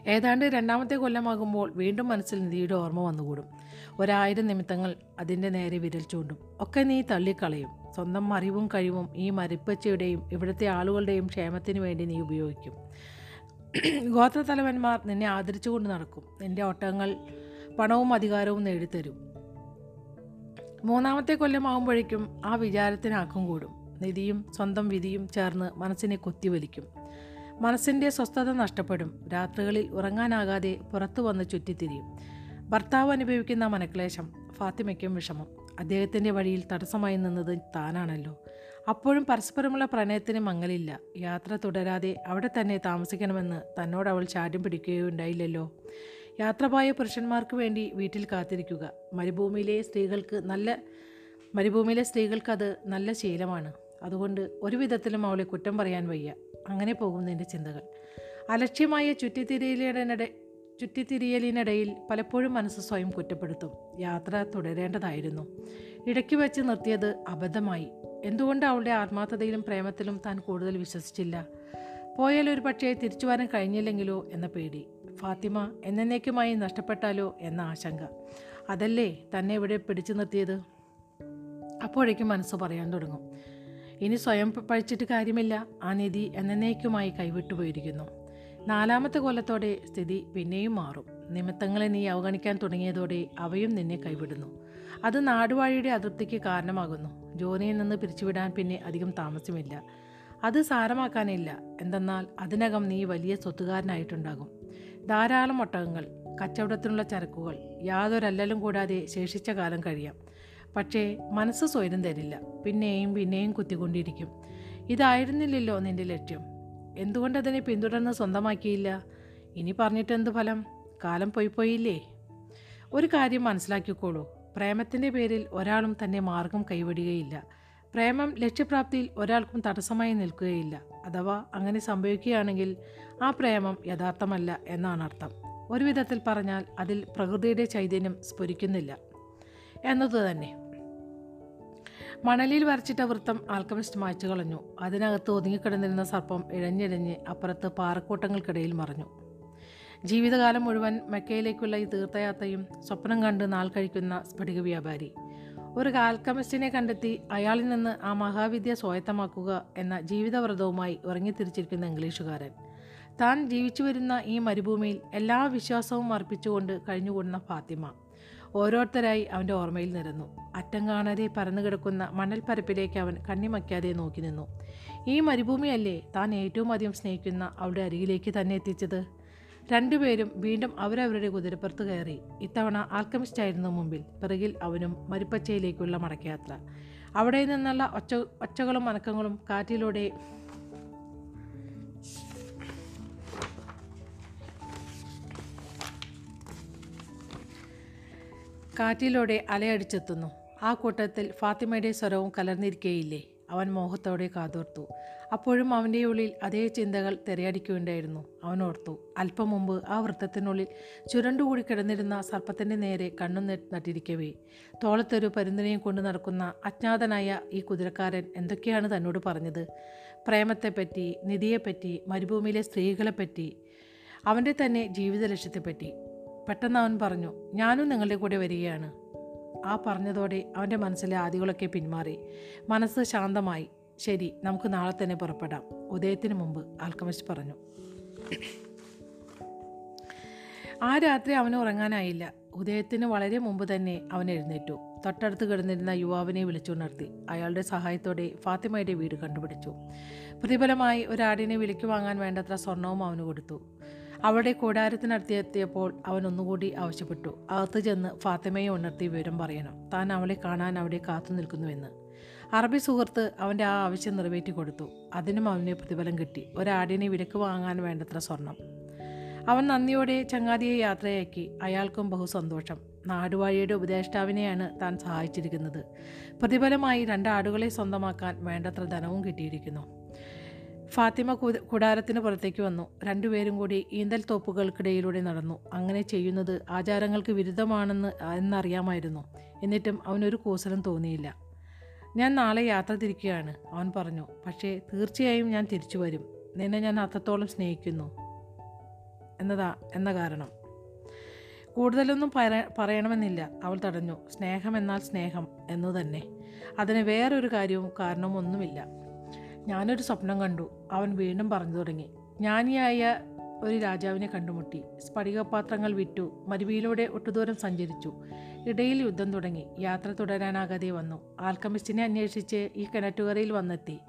ഏതാണ്ട് രണ്ടാമത്തെ കൊല്ലമാകുമ്പോൾ വീണ്ടും മനസ്സിൽ നിധിയുടെ ഓർമ്മ വന്നുകൂടും. ഒരായിരം നിമിത്തങ്ങൾ അതിന്റെ നേരെ വിരൽ ചൂണ്ടും. ഒക്കെ നീ തള്ളിക്കളയും. സ്വന്തം അറിവും കഴിവും ഈ മരിപ്പച്ചയുടെയും ഇവിടുത്തെ ആളുകളുടെയും ക്ഷേമത്തിന് വേണ്ടി നീ ഉപയോഗിക്കും. ഗോത്രത്തലവന്മാർ നിന്നെ ആദരിച്ചുകൊണ്ട് നടക്കും. നിന്റെ ഒട്ടകങ്ങൾ പണവും അധികാരവും നേടിത്തരും. മൂന്നാമത്തെ കൊല്ലമാകുമ്പോഴേക്കും ആ വിചാരത്തിനാക്കും കൂടും നിധിയും സ്വന്തം വിധിയും ചേർന്ന് മനസ്സിനെ കൊത്തിവലിക്കും. മനസ്സിന്റെ സ്വസ്ഥത നഷ്ടപ്പെടും. രാത്രികളിൽ ഉറങ്ങാനാകാതെ പുറത്തു വന്ന് ചുറ്റിത്തിരിയും. ഭർത്താവ് അനുഭവിക്കുന്ന മനക്ലേശം ഫാത്തിമയ്ക്കും വിഷമം. അദ്ദേഹത്തിന്റെ വഴിയിൽ തടസ്സമായി നിന്നത് താനാണല്ലോ. അപ്പോഴും പരസ്പരമുള്ള പ്രണയത്തിന് മങ്ങലില്ല. യാത്ര തുടരാതെ അവിടെ തന്നെ താമസിക്കണമെന്ന് തന്നോട് അവൾ ചാടും പിടിക്കുകയുണ്ടായില്ലല്ലോ. യാത്ര പോയ പുരുഷന്മാർക്ക് വേണ്ടി വീട്ടിൽ കാത്തിരിക്കുക. മരുഭൂമിയിലെ സ്ത്രീകൾക്ക് നല്ല മരുഭൂമിയിലെ സ്ത്രീകൾക്കത് നല്ല ശീലമാണ്. അതുകൊണ്ട് ഒരു വിധത്തിലും അവളെ കുറ്റം പറയാൻ വയ്യ. അങ്ങനെ പോകുന്നതിന്റെ ചിന്തകൾ. അലക്ഷ്യമായ ചുറ്റിത്തിരിയലിനിടെ ചുറ്റിത്തിരിയലിനിടയിൽ പലപ്പോഴും മനസ്സ് സ്വയം കുറ്റപ്പെടുത്തും. യാത്ര തുടരേണ്ടതായിരുന്നു. ഇടയ്ക്ക് വെച്ച് നിർത്തിയത് അബദ്ധമായി. എന്തുകൊണ്ട് അവളുടെ ആത്മാർത്ഥതയിലും പ്രേമത്തിലും താൻ കൂടുതൽ വിശ്വസിച്ചില്ല? പോയാൽ ഒരു പക്ഷേ തിരിച്ചു വരാൻ കഴിഞ്ഞില്ലെങ്കിലോ എന്ന പേടി. ഫാത്തിമ എന്നേക്കുമായി നഷ്ടപ്പെട്ടാലോ? എന്ന ആശങ്ക. അതല്ലേ തന്നെ ഇവിടെ പിടിച്ചു നിർത്തിയത്? അപ്പോഴേക്കും മനസ്സ് പറയാൻ തുടങ്ങും. ഇനി സ്വയം പഴിച്ചിട്ട് കാര്യമില്ല. ആ നിധി എന്നേക്കുമായി കൈവിട്ടു പോയിരിക്കുന്നു. നാലാമത്തെ കൊല്ലത്തോടെ സ്ഥിതി പിന്നെയും മാറും. നിമിത്തങ്ങളെ നീ അവഗണിക്കാൻ തുടങ്ങിയതോടെ അവയും നിന്നെ കൈവിടുന്നു. അത് നാടുവാഴിയുടെ അതൃപ്തിക്ക് കാരണമാകുന്നു. ജോലിയിൽ നിന്ന് പിരിച്ചുവിടാൻ പിന്നെ അധികം താമസമില്ല. അത് സാരമാക്കാനില്ല. എന്തെന്നാൽ അതിനകം നീ വലിയ സ്വത്തുകാരനായിട്ടുണ്ടാകും. ധാരാളം ഒട്ടകങ്ങൾ കച്ചവടത്തിനുള്ള ചരക്കുകൾ യാതൊരല്ലലും കൂടാതെ ശേഷിച്ച കാലം കഴിയാം. പക്ഷേ മനസ്സ് സ്വയം തരില്ല. പിന്നെയും പിന്നെയും കുത്തിക്കൊണ്ടിരിക്കും. ഇതായിരുന്നില്ലല്ലോ നിന്റെ ലക്ഷ്യം. എന്തുകൊണ്ട് അതിനെ പിന്തുടർന്ന് സ്വന്തമാക്കിയില്ല? ഇനി പറഞ്ഞിട്ട് എന്ത് ഫലം? കാലം പോയി പോയില്ലേ? ഒരു കാര്യം മനസ്സിലാക്കിക്കോളൂ. പ്രേമത്തിന്റെ പേരിൽ ഒരാളും തന്നെ മാർഗം കൈവിടുകയില്ല. പ്രേമം ലക്ഷ്യപ്രാപ്തിയിൽ ഒരാൾക്കും തടസ്സമായി നിൽക്കുകയില്ല. അഥവാ അങ്ങനെ സംഭവിക്കുകയാണെങ്കിൽ ആ പ്രേമം യഥാർത്ഥമല്ല എന്നാണ് അർത്ഥം ഒരു വിധത്തിൽ പറഞ്ഞാൽ അതിൽ പ്രകൃതിയുടെ ചൈതന്യം സ്ഫുരിക്കുന്നില്ല. എന്നത് തന്നെ. മണലിൽ വരച്ചിട്ട വൃത്തം ആൽക്കമിസ്റ്റ് മായ്ച്ചു കളഞ്ഞു. അതിനകത്ത് ഒതുങ്ങിക്കിടന്നിരുന്ന സർപ്പം ഇഴഞ്ഞിഴഞ്ഞ് അപ്പുറത്ത് പാറക്കൂട്ടങ്ങൾക്കിടയിൽ മറഞ്ഞു. ജീവിതകാലം മുഴുവൻ മെക്കയിലേക്കുള്ള ഈ തീർത്ഥയാത്രയും സ്വപ്നം കണ്ട് നാൾ കഴിക്കുന്ന സ്ഫടിക വ്യാപാരി. ഒരു ആൽക്കമിസ്റ്റിനെ കണ്ടെത്തി അയാളിൽ നിന്ന് ആ മഹാവിദ്യ സ്വായത്തമാക്കുക എന്ന ജീവിതവ്രതവുമായി ഉറങ്ങിത്തിരിച്ചിരിക്കുന്ന ഇംഗ്ലീഷുകാരൻ. താൻ ജീവിച്ചു വരുന്ന ഈ മരുഭൂമിയിൽ എല്ലാ വിശ്വാസവും അർപ്പിച്ചുകൊണ്ട് കഴിഞ്ഞുകൂടുന്ന ഫാത്തിമ. ഓരോരുത്തരായി അവന്റെ ഓർമ്മയിൽ നിരന്നു. അറ്റം കാണാതെ പരന്നു കിടക്കുന്ന മണൽപ്പരപ്പിലേക്ക് അവൻ കണ്ണിമയ്ക്കാതെ നോക്കി നിന്നു. ഈ മരുഭൂമിയല്ലേ താൻ ഏറ്റവും അധികം സ്നേഹിക്കുന്ന അവളുടെ അരികിലേക്ക് തന്നെ എത്തിച്ചത്? രണ്ടുപേരും വീണ്ടും അവരവരുടെ കുതിരപ്പുറത്ത് കയറി. ഇത്തവണ ആൽക്കമിസ്റ്റ് ആയിരുന്നു മുമ്പിൽ. പിറകിൽ അവനും മരുപ്പച്ചയിലേക്കുള്ള മടക്കയാത്ര. അവിടെ നിന്നുള്ള ഒച്ച ഒച്ചകളും അനക്കങ്ങളും കാറ്റിലൂടെ കാറ്റിലൂടെ അലയടിച്ചെത്തുന്നു. ആ കൂട്ടത്തിൽ ഫാത്തിമയുടെ സ്വരവും കലർന്നിരിക്കേയില്ലേ? അവൻ മോഹത്തോടെ കാതോർത്തു. അപ്പോഴും അവന്റെ ഉള്ളിൽ അതേ ചിന്തകൾ തിരയടിക്കുകയുണ്ടായിരുന്നു അവൻ ഓർത്തു അല്പം മുമ്പ് ആ വൃത്തത്തിനുള്ളിൽ ചുരണ്ടുകൂടി കിടന്നിരുന്ന സർപ്പത്തിന്റെ നേരെ കണ്ണു നട്ടിരിക്കവേ. തോളത്തൊരു പരുന്തിനെയും കൊണ്ട് നടക്കുന്ന അജ്ഞാതനായ ഈ കുതിരക്കാരൻ എന്തൊക്കെയാണ് തന്നോട് പറഞ്ഞത്? പ്രേമത്തെപ്പറ്റി നിധിയെപ്പറ്റി മരുഭൂമിയിലെ സ്ത്രീകളെപ്പറ്റി അവന്റെ തന്നെ ജീവിത ലക്ഷ്യത്തെപ്പറ്റി പെട്ടെന്ന് അവൻ പറഞ്ഞു ഞാനും നിങ്ങളുടെ കൂടെ വരികയാണ്. ആ പറഞ്ഞതോടെ അവന്റെ മനസ്സിലെ ആദികളൊക്കെ പിന്മാറി. മനസ്സ് ശാന്തമായി. ശരി നമുക്ക് നാളെ തന്നെ പുറപ്പെടാം. ഉദയത്തിന് മുമ്പ് ആൽക്കമിസ്റ്റ് പറഞ്ഞു. ആ രാത്രി അവന് ഉറങ്ങാനായില്ല. ഉദയത്തിന് വളരെ മുമ്പ് തന്നെ അവൻ എഴുന്നേറ്റു. തൊട്ടടുത്ത് കിടന്നിരുന്ന യുവാവിനെ വിളിച്ചുണർത്തി. അയാളുടെ സഹായത്തോടെ ഫാത്തിമയുടെ വീട് കണ്ടുപിടിച്ചു. പ്രതിഫലമായി ഒരാടിനെ വിലയ്ക്ക് വാങ്ങാൻ വേണ്ടത്ര സ്വർണവും അവന് കൊടുത്തു. അവളുടെ കൂടാരത്തിനടുത്തെത്തിയപ്പോൾ അവൻ ഒന്നുകൂടി ആവശ്യപ്പെട്ടു. അകത്ത് ചെന്ന് ഫാത്തിമയെ ഉണർത്തി വിവരം പറയണം. താൻ അവളെ കാണാൻ അവിടെ കാത്തു നിൽക്കുന്നുവെന്ന്. അറബി സുഹൃത്ത് അവന്റെ ആ ആവശ്യം നിറവേറ്റി കൊടുത്തു. അതിനും അവന് പ്രതിഫലം കിട്ടി. ഒരാടിനെ വിലക്ക് വാങ്ങാൻ വേണ്ടത്ര സ്വർണം. അവൻ നന്ദിയോടെ ചങ്ങാതിയെ യാത്രയാക്കി. അയാൾക്കും ബഹു സന്തോഷം നാടുവാഴിയുടെ ഉപദേഷ്ടാവിനെയാണ് താൻ സഹായിച്ചിരിക്കുന്നത്. പ്രതിഫലമായി രണ്ട് ആടുകളെ സ്വന്തമാക്കാൻ വേണ്ടത്ര ധനവും കിട്ടിയിരിക്കുന്നു. ഫാത്തിമ കൂടാരത്തിന് പുറത്തേക്ക് വന്നു. രണ്ടുപേരും കൂടി ഈന്തൽ തോപ്പുകൾക്കിടയിലൂടെ നടന്നു. അങ്ങനെ ചെയ്യുന്നത് ആചാരങ്ങൾക്ക് വിരുദ്ധമാണെന്ന് എന്നറിയാമായിരുന്നു. എന്നിട്ടും അവനൊരു കൂസലും തോന്നിയില്ല. ഞാൻ നാളെ യാത്ര തിരിക്കുകയാണ് അവൻ പറഞ്ഞു. പക്ഷേ തീർച്ചയായും ഞാൻ തിരിച്ചു വരും. നിന്നെ ഞാൻ അത്രത്തോളം സ്നേഹിക്കുന്നു. എന്നതാ എന്ന കാരണം. കൂടുതലൊന്നും പറ പറയണമെന്നില്ല. അവൾ തടഞ്ഞു. സ്നേഹം എന്നാൽ സ്നേഹം എന്നു തന്നെ. അതിന് വേറൊരു കാര്യവും കാരണവും ഒന്നുമില്ല ഞാനൊരു സ്വപ്നം കണ്ടു. അവൻ വീണ്ടും പറഞ്ഞു തുടങ്ങി. ജ്ഞാനിയായ ഒരു രാജാവിനെ കണ്ടുമുട്ടി. സ്ഫടികപാത്രങ്ങൾ വിറ്റു. മരുവിയിലൂടെ ഒട്ടുദൂരം സഞ്ചരിച്ചു. ഇടയിൽ യുദ്ധം തുടങ്ങി. യാത്ര തുടരാനാകാതെ വന്നു. ആൽക്കമിസ്റ്റിനെ അന്വേഷിച്ച് ഈ കിണറ്റുകരയിൽ വന്നെത്തി.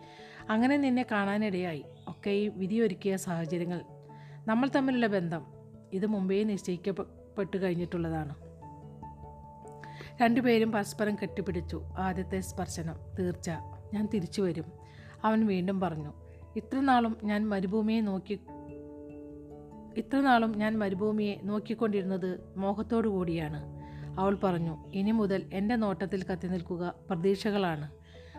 അങ്ങനെ നിന്നെ കാണാനിടയായി. ഈ വിധിയൊരുക്കിയ സാഹചര്യങ്ങൾ. നമ്മൾ തമ്മിലുള്ള ബന്ധം. ഇത് മുമ്പേ നിശ്ചയിക്കപ്പെട്ടു കഴിഞ്ഞിട്ടുള്ളതാണ്. രണ്ടുപേരും പരസ്പരം കെട്ടിപ്പിടിച്ചു. ആദ്യത്തെ സ്പർശനം. തീർച്ച. ഞാൻ തിരിച്ചു വരും. അവൻ വീണ്ടും പറഞ്ഞു ഇത്രനാളും ഞാൻ മരുഭൂമിയെ നോക്കി ഇത്രനാളും ഞാൻ മരുഭൂമിയെ നോക്കിക്കൊണ്ടിരുന്നത് മോഹത്തോടു കൂടിയാണ്. അവൾ പറഞ്ഞു ഇനി മുതൽ എന്റെ നോട്ടത്തിൽ കത്തി നിൽക്കുക പ്രതീക്ഷകളാണ്.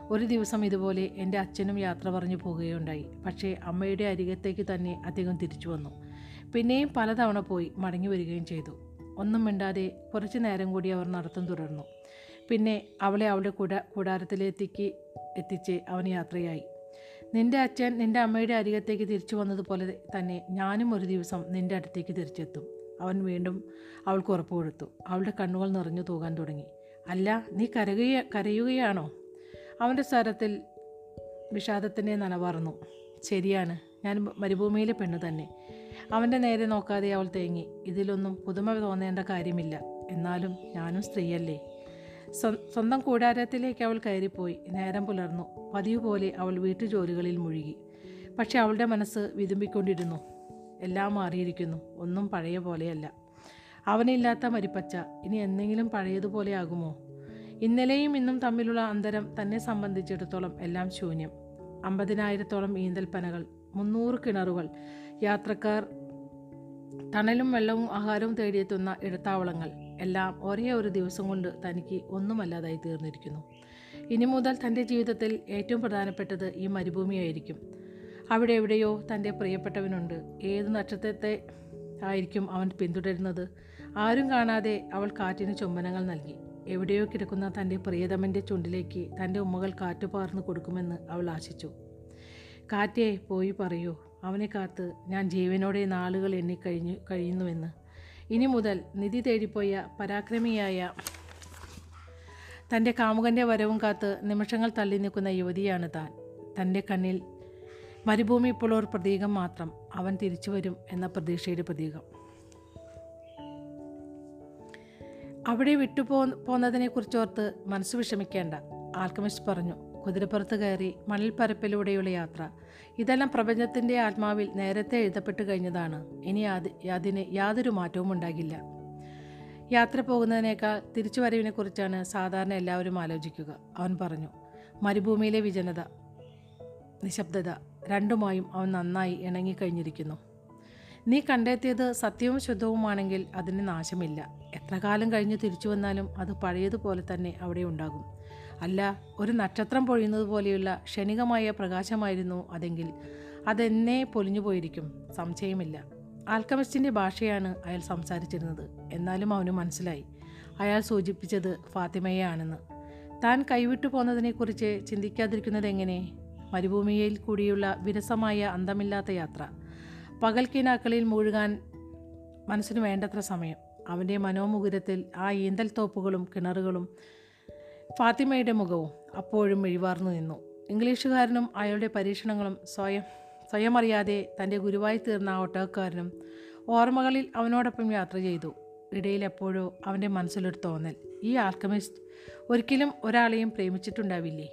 ഒരു ദിവസം ഇതുപോലെ എന്റെ അച്ഛനും യാത്ര പറഞ്ഞു പോകുകയുണ്ടായി. പക്ഷേ അമ്മയുടെ അരികത്തേക്ക് തന്നെ അദ്ദേഹം തിരിച്ചു വന്നു. പിന്നെയും പലതവണ പോയി മടങ്ങി വരികയും ചെയ്തു. ഒന്നും മിണ്ടാതെ കുറച്ചു നേരം കൂടി അവർ നടത്തം തുടർന്നു. പിന്നെ അവളെ അവളുടെ കൂടാ കൂടാരത്തിലെത്തിക്ക് എത്തിച്ച് അവൻ യാത്രയായി. നിന്റെ അച്ഛൻ നിന്റെ അമ്മയുടെ അരികത്തേക്ക് തിരിച്ചു വന്നതുപോലെ തന്നെ ഞാനും ഒരു ദിവസം നിന്റെ അടുത്തേക്ക് തിരിച്ചെത്തും. അവൻ വീണ്ടും അവൾക്ക് ഉറപ്പ് കൊടുത്തു. അവളുടെ കണ്ണുകൾ നിറഞ്ഞു തൂകാൻ തുടങ്ങി. അല്ല നീ കരയുക കരയുകയാണോ? അവന്റെ സ്വരത്തിൽ വിഷാദത്തിന്റെ നനവാർന്നു ശരിയാണ് ഞാൻ മരുഭൂമിയിലെ പെണ്ണ് തന്നെ. അവന്റെ നേരെ നോക്കാതെ അവൾ തേങ്ങി. ഇതിലൊന്നും പുതുമ തോന്നേണ്ട കാര്യമില്ല. എന്നാലും ഞാനും സ്ത്രീയല്ലേ? സ്വന്തം കൂടാരത്തിലേക്ക് അവൾ കയറിപ്പോയി. നേരം പുലർന്നു. പതിവ് പോലെ അവൾ വീട്ടുജോലികളിൽ മുഴുകി. പക്ഷെ അവളുടെ മനസ്സ് വിതുമ്പിക്കൊണ്ടിരുന്നു. എല്ലാം മാറിയിരിക്കുന്നു. ഒന്നും പഴയ പോലെയല്ല. അവനില്ലാത്ത മരിപ്പച്ച. ഇനി എന്തെങ്കിലും പഴയതുപോലെ ആകുമോ? ഇന്നലെയും ഇന്നും തമ്മിലുള്ള അന്തരം തന്നെ സംബന്ധിച്ചിടത്തോളം എല്ലാം ശൂന്യം. അമ്പതിനായിരത്തോളം ഈന്തൽപ്പനകൾ മുന്നൂറ് കിണറുകൾ യാത്രക്കാർ തണലും വെള്ളവും ആഹാരവും തേടിയെത്തുന്ന ഇടത്താവളങ്ങൾ എല്ലാം ഒരേ ഒരു ദിവസം കൊണ്ട് തനിക്ക് ഒന്നുമല്ലാതായി തീർന്നിരിക്കുന്നു. ഇനി മുതൽ തന്റെ ജീവിതത്തിൽ ഏറ്റവും പ്രധാനപ്പെട്ടത് ഈ മരുഭൂമിയായിരിക്കും. അവിടെ എവിടെയോ തന്റെ പ്രിയപ്പെട്ടവനുണ്ട്. ഏത് നക്ഷത്രത്തെ ആയിരിക്കും അവൻ പിന്തുടരുന്നത്? ആരും കാണാതെ അവൾ കാറ്റിന് ചുംബനങ്ങൾ നൽകി. എവിടെയോ കിടക്കുന്ന തന്റെ പ്രിയതമന്റെ ചുണ്ടിലേക്ക് തന്റെ ഉമ്മകൾ കാറ്റ് പകർന്നു കൊടുക്കുമെന്ന് അവൾ ആശിച്ചു. കാറ്റേ പോയി പറയൂ. അവനെ കാത്ത് ഞാൻ ജീവനോടെ നാളുകൾ എണ്ണിക്കഴിഞ്ഞു കഴിയുന്നുവെന്ന്. ഇനി മുതൽ നിധി തേടിപ്പോയ പരാക്രമിയായ തന്റെ കാമുകന്റെ വരവും കാത്ത് നിമിഷങ്ങൾ തള്ളി നിൽക്കുന്ന യുവതിയാണ് താൻ. തന്റെ കണ്ണിൽ മരുഭൂമി ഇപ്പോൾ ഒരു പ്രതീകം മാത്രം അവൻ തിരിച്ചു വരും എന്ന പ്രതീക്ഷയുടെ പ്രതീകം. അവിടെ വിട്ടുപോ പോന്നതിനെക്കുറിച്ചോർത്ത് മനസ്സ് വിഷമിക്കേണ്ട. ആൽക്കമിസ്റ്റ് പറഞ്ഞു കുതിരപ്പുറത്ത് കയറി മണൽപ്പരപ്പിലൂടെയുള്ള യാത്ര. ഇതെല്ലാം പ്രപഞ്ചത്തിന്റെ ആത്മാവിൽ നേരത്തെ എഴുതപ്പെട്ട് കഴിഞ്ഞതാണ്. ഇനി അത് അതിന് യാതൊരു മാറ്റവും ഉണ്ടാകില്ല. യാത്ര പോകുന്നതിനേക്കാൾ തിരിച്ചുവരവിനെക്കുറിച്ചാണ് സാധാരണ എല്ലാവരും ആലോചിക്കുക. അവൻ പറഞ്ഞു മരുഭൂമിയിലെ വിജനത നിശബ്ദത രണ്ടുമായും അവൻ നന്നായി ഇണങ്ങിക്കഴിഞ്ഞിരിക്കുന്നു. നീ കണ്ടെത്തിയത് സത്യവും ശുദ്ധവുമാണെങ്കിൽ അതിന് നാശമില്ല. എത്ര കാലം കഴിഞ്ഞ് തിരിച്ചു വന്നാലും അത് പഴയതുപോലെ തന്നെ അവിടെ ഉണ്ടാകും. അല്ല ഒരു നക്ഷത്രം പൊഴിയുന്നത് പോലെയുള്ള ക്ഷണികമായ പ്രകാശമായിരുന്നു അതെങ്കിൽ അതെന്നെ പൊലിഞ്ഞു പോയിരിക്കും. സംശയമില്ല. ആൽക്കമിസ്റ്റിന്റെ ഭാഷയാണ് അയാൾ സംസാരിച്ചിരുന്നത്. എന്നാലും അവന് മനസ്സിലായി. അയാൾ സൂചിപ്പിച്ചത് ഫാത്തിമയാണെന്ന് താൻ കൈവിട്ടു പോന്നതിനെക്കുറിച്ച് ചിന്തിക്കാതിരിക്കുന്നത് എങ്ങനെ മരുഭൂമിയിൽ കൂടിയുള്ള വിരസമായ അന്തമില്ലാത്ത യാത്ര. പകൽക്കിനാക്കളിൽ മുഴുകാൻ മനസ്സിന് വേണ്ടത്ര സമയം. അവന്റെ മനോമുകുരത്തിൽ ആ ഈന്തൽ തോപ്പുകളും കിണറുകളും ഫാത്തിമയുടെ മുഖവും അപ്പോഴും മിഴിവാർന്നു നിന്നു. ഇംഗ്ലീഷുകാരനും അയാളുടെ പരീക്ഷണങ്ങളും സ്വയം സ്വയം അറിയാതെ തന്റെ ഗുരുവായി തീർന്ന ആ ഒട്ടകക്കാരനും ഓർമ്മകളിൽ അവനോടൊപ്പം യാത്ര ചെയ്തു. ഇടയിൽ എപ്പോഴോ അവന്റെ മനസ്സിലൊരു തോന്നൽ. ഈ ആൽക്കമിസ്റ്റ് ഒരിക്കലും ഒരാളെയും പ്രേമിച്ചിട്ടുണ്ടാവില്ലേ?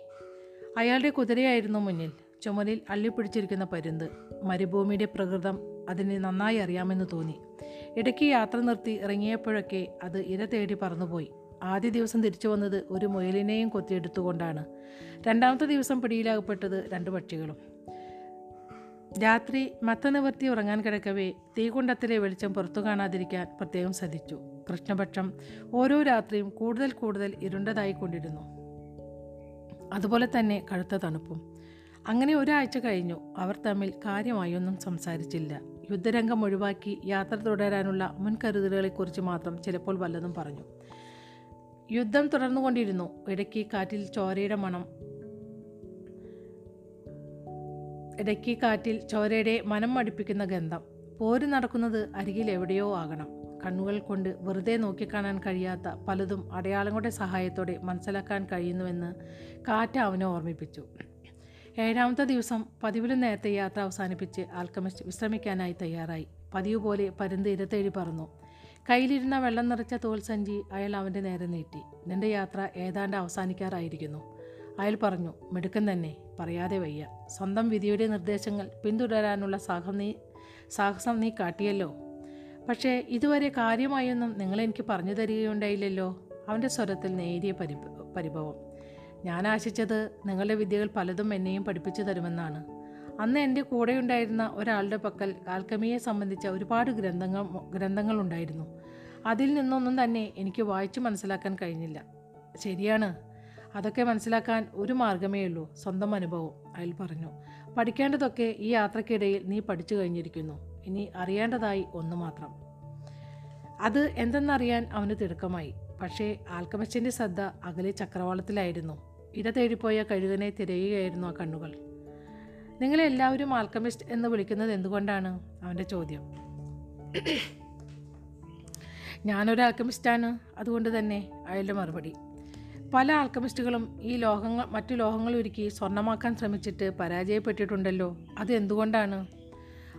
അയാളുടെ കുതിരയായിരുന്നു മുന്നിൽ ചുമലിൽ അള്ളിപ്പിടിച്ചിരിക്കുന്ന പരുന്ത്. മരുഭൂമിയുടെ പ്രകൃതം അതിന് നന്നായി അറിയാമെന്ന് തോന്നി. ഇടയ്ക്ക് യാത്ര നിർത്തി ഇറങ്ങിയപ്പോഴൊക്കെ അത് ഇര തേടി പറന്നുപോയി. ആദ്യ ദിവസം തിരിച്ചു വന്നത് ഒരു മുയലിനെയും കൊത്തിയെടുത്തുകൊണ്ടാണ്. രണ്ടാമത്തെ ദിവസം പിടിയിലാകപ്പെട്ടത് രണ്ട് പക്ഷികളും. രാത്രി മത്ത നിവർത്തി ഉറങ്ങാൻ കിടക്കവേ തീകുണ്ടത്തിലെ വെളിച്ചം പുറത്തു കാണാതിരിക്കാൻ പ്രത്യേകം ശ്രദ്ധിച്ചു. കൃഷ്ണപക്ഷം ഓരോ രാത്രിയും കൂടുതൽ കൂടുതൽ ഇരുണ്ടതായി ഇരുണ്ടതായിക്കൊണ്ടിരുന്നു അതുപോലെ തന്നെ കടുത്ത തണുപ്പും. അങ്ങനെ ഒരാഴ്ച കഴിഞ്ഞു. അവർ തമ്മിൽ കാര്യമായൊന്നും സംസാരിച്ചില്ല. യുദ്ധരംഗം ഒഴിവാക്കി യാത്ര തുടരാനുള്ള മുൻകരുതലുകളെക്കുറിച്ച് മാത്രം ചിലപ്പോൾ വല്ലതും പറഞ്ഞു. യുദ്ധം തുടർന്നുകൊണ്ടിരുന്നു. ഇടയ്ക്ക് കാറ്റിൽ ചോരയുടെ മണം. ഇടയ്ക്ക് കാറ്റിൽ ചോരയുടെ മനം മടിപ്പിക്കുന്ന ഗന്ധം. പോര് നടക്കുന്നത് അരികിൽ എവിടെയോ ആകണം. കണ്ണുകൾ കൊണ്ട് വെറുതെ നോക്കിക്കാണാൻ കഴിയാത്ത പലതും അടയാളങ്ങളുടെ സഹായത്തോടെ മനസ്സിലാക്കാൻ കഴിയുന്നുവെന്ന് കാറ്റ് അവനെ ഓർമ്മിപ്പിച്ചു. ഏഴാമത്തെ ദിവസം പതിവിലും നേരത്തെ യാത്ര അവസാനിപ്പിച്ച് ആൽക്കമിസ്റ്റ് വിശ്രമിക്കാനായി തയ്യാറായി. പതിവ് പോലെ പരുന്ത് ഇരത്തേടി പറന്നു കയ്യിലിരുന്ന വെള്ളം നിറച്ച തോൽസഞ്ചി അയാൾ അവന്റെ നേരെ നീട്ടി. നിന്റെ യാത്ര ഏതാണ്ട് അവസാനിക്കാറായിരിക്കുന്നു. അയാൾ പറഞ്ഞു മിടുക്കൻ തന്നെ പറയാതെ വയ്യ. സ്വന്തം വിധിയുടെ നിർദ്ദേശങ്ങൾ പിന്തുടരാനുള്ള സാഹസം നീ സാഹസം നീ കാട്ടിയല്ലോ. പക്ഷേ ഇതുവരെ കാര്യമായൊന്നും നിങ്ങളെനിക്ക് പറഞ്ഞു തരികയുണ്ടായില്ലല്ലോ. അവന്റെ സ്വരത്തിൽ നേരിയ പരിഭ പരിഭവം. ഞാൻ ആശിച്ചത് നിങ്ങളുടെ വിദ്യകൾ പലതും എന്നെയും പഠിപ്പിച്ചു തരുമെന്നാണ്. അന്ന് എന്റെ കൂടെയുണ്ടായിരുന്ന ഒരാളുടെ പക്കൽ ആൽക്കമിയെ സംബന്ധിച്ച ഒരുപാട് ഗ്രന്ഥങ്ങൾ ഗ്രന്ഥങ്ങളുണ്ടായിരുന്നു. അതിൽ നിന്നൊന്നും തന്നെ എനിക്ക് വായിച്ചു മനസ്സിലാക്കാൻ കഴിഞ്ഞില്ല. ശരിയാണ്. അതൊക്കെ മനസ്സിലാക്കാൻ ഒരു മാർഗമേ ഉള്ളൂ. സ്വന്തം അനുഭവം അയാൾ പറഞ്ഞു. പഠിക്കേണ്ടതൊക്കെ ഈ യാത്രക്കിടയിൽ നീ പഠിച്ചു കഴിഞ്ഞിരിക്കുന്നു. ഇനി അറിയേണ്ടതായി ഒന്ന് മാത്രം. അത് എന്തെന്നറിയാൻ അവന് തിടുക്കമായി. പക്ഷേ ആൽക്കമിസ്റ്റിന്റെ ശ്രദ്ധ അകലെ ചക്രവാളത്തിലായിരുന്നു. ഇട തേടിപ്പോയ കഴുകനെ തിരയുകയായിരുന്നു ആ കണ്ണുകൾ. നിങ്ങളെല്ലാവരും ആൽക്കമിസ്റ്റ് എന്ന് വിളിക്കുന്നത് എന്തുകൊണ്ടാണ്? അവന്റെ ചോദ്യം. ഞാനൊരു ആൽക്കമിസ്റ്റാണ് അതുകൊണ്ട് തന്നെ അയാളുടെ മറുപടി. പല ആൽക്കമിസ്റ്റുകളും ഈ ലോഹങ്ങൾ മറ്റു ലോഹങ്ങൾ ഒരുക്കി സ്വർണമാക്കാൻ ശ്രമിച്ചിട്ട് പരാജയപ്പെട്ടിട്ടുണ്ടല്ലോ. അത് എന്തുകൊണ്ടാണ്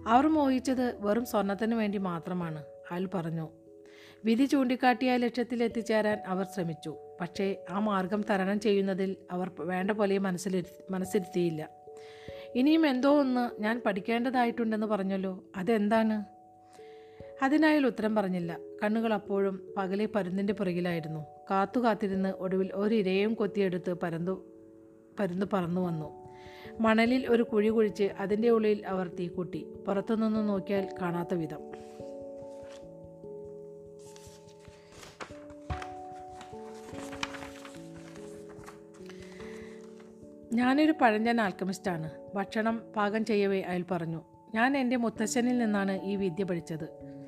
അവർ മോഹിച്ചത് വെറും സ്വർണത്തിന് വേണ്ടി മാത്രമാണ് അയാൾ പറഞ്ഞു. വിധി ചൂണ്ടിക്കാട്ടിയ ലക്ഷ്യത്തിൽ എത്തിച്ചേരാൻ അവർ ശ്രമിച്ചു. പക്ഷേ ആ മാർഗം തരണം ചെയ്യുന്നതിൽ അവർ വേണ്ട പോലെ മനസ്സിലിരു മനസ്സിരുത്തിയില്ല. ഇനിയും എന്തോ ഒന്ന് ഞാൻ പഠിക്കേണ്ടതായിട്ടുണ്ടെന്ന് പറഞ്ഞല്ലോ. അതെന്താണ്? അതിനായാൽ ഉത്തരം പറഞ്ഞില്ല. കണ്ണുകൾ അപ്പോഴും പകലെ പരുന്തിന്റെ പുറകിലായിരുന്നു. കാത്തു കാത്തിരുന്ന് ഒടുവിൽ ഒരിരയും കൊത്തിയെടുത്ത് പരന്തു പരുന്ത് പറന്നു വന്നു. മണലിൽ ഒരു കുഴി കുഴിച്ച് അതിന്റെ ഉള്ളിൽ അവർ തീക്കൂട്ടി പുറത്തുനിന്ന് നോക്കിയാൽ കാണാത്ത വിധം. ഞാനൊരു പഴഞ്ചൻ ആൽക്കമിസ്റ്റാണ്. ഭക്ഷണം പാകം ചെയ്യവേ അയാൾ പറഞ്ഞു. ഞാൻ എന്റെ മുത്തശ്ശനിൽ നിന്നാണ് ഈ വിദ്യ പഠിച്ചത്.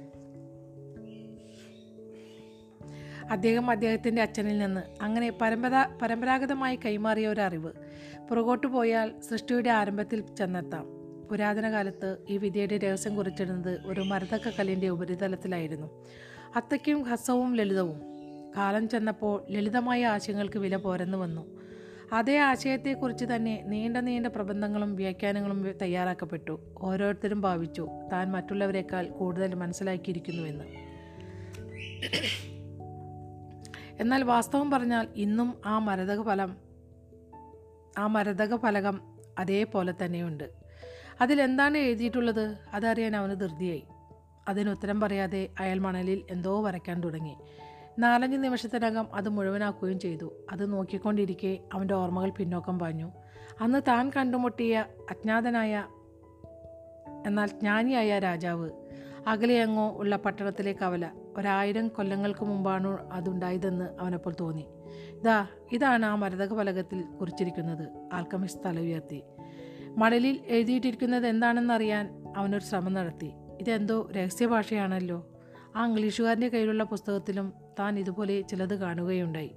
അദ്ദേഹം അദ്ദേഹത്തിന്റെ അച്ഛനിൽ നിന്ന് അങ്ങനെ പരമ്പരാ പരമ്പരാഗതമായി കൈമാറിയ ഒരു അറിവ്. പുറകോട്ട് പോയാൽ സൃഷ്ടിയുടെ ആരംഭത്തിൽ ചെന്നെത്താം. പുരാതന കാലത്ത് ഈ വിദ്യയുടെ രഹസ്യം കുറിച്ചിരുന്നത് ഒരു മരതക്ക കല്ലിന്റെ ഉപരിതലത്തിലായിരുന്നു. അത്തയ്ക്കും ഹസവും ലളിതവും. കാലം ചെന്നപ്പോൾ ലളിതമായ ആശയങ്ങൾക്ക് വില പോരെന്ന് വന്നു. അതേ ആശയത്തെക്കുറിച്ച് തന്നെ നീണ്ട നീണ്ട പ്രബന്ധങ്ങളും വ്യാഖ്യാനങ്ങളും തയ്യാറാക്കപ്പെട്ടു. ഓരോരുത്തരും ഭാവിച്ചു. താൻ മറ്റുള്ളവരെക്കാൾ കൂടുതൽ മനസ്സിലാക്കിയിരിക്കുന്നുവെന്ന്. എന്നാൽ വാസ്തവം പറഞ്ഞാൽ ഇന്നും ആ മരതക ഫലം ആ മരതക ഫലകം അതേപോലെ തന്നെയുണ്ട്. അതിലെന്താണ് എഴുതിയിട്ടുള്ളത്? അതറിയാൻ അവന് ധൃതിയായി. അതിന് ഉത്തരം പറയാതെ അയാൾ മണലിൽ എന്തോ വരയ്ക്കാൻ തുടങ്ങി. നാലഞ്ച് നിമിഷത്തിനകം അത് മുഴുവനാക്കുകയും ചെയ്തു. അത് നോക്കിക്കൊണ്ടിരിക്കെ അവന്റെ ഓർമ്മകൾ പിന്നോക്കം പാഞ്ഞു. അന്ന് താൻ കണ്ടുമുട്ടിയ അജ്ഞാതനായ എന്നാൽ ജ്ഞാനിയായ രാജാവ് അകലെയങ്ങോ ഉള്ള പട്ടണത്തിലെ കവല ഒരായിരം കൊല്ലങ്ങൾക്ക് മുമ്പാണ് അതുണ്ടായതെന്ന് അവനപ്പോൾ തോന്നി. ഇതാ ഇതാണ് ആ മരതക ഫലകത്തിൽ കുറിച്ചിരിക്കുന്നത്. ആൽക്കമിസ്റ്റ് തല ഉയർത്തി. മടലിൽ എഴുതിയിട്ടിരിക്കുന്നത് എന്താണെന്നറിയാൻ അവനൊരു ശ്രമം നടത്തി. ഇതെന്തോ രഹസ്യ ഭാഷയാണല്ലോ. ആ ഇംഗ്ലീഷുകാരന്റെ കയ്യിലുള്ള പുസ്തകത്തിലും താൻ ഇതുപോലെ ചിലത് കാണുകയുണ്ടായി.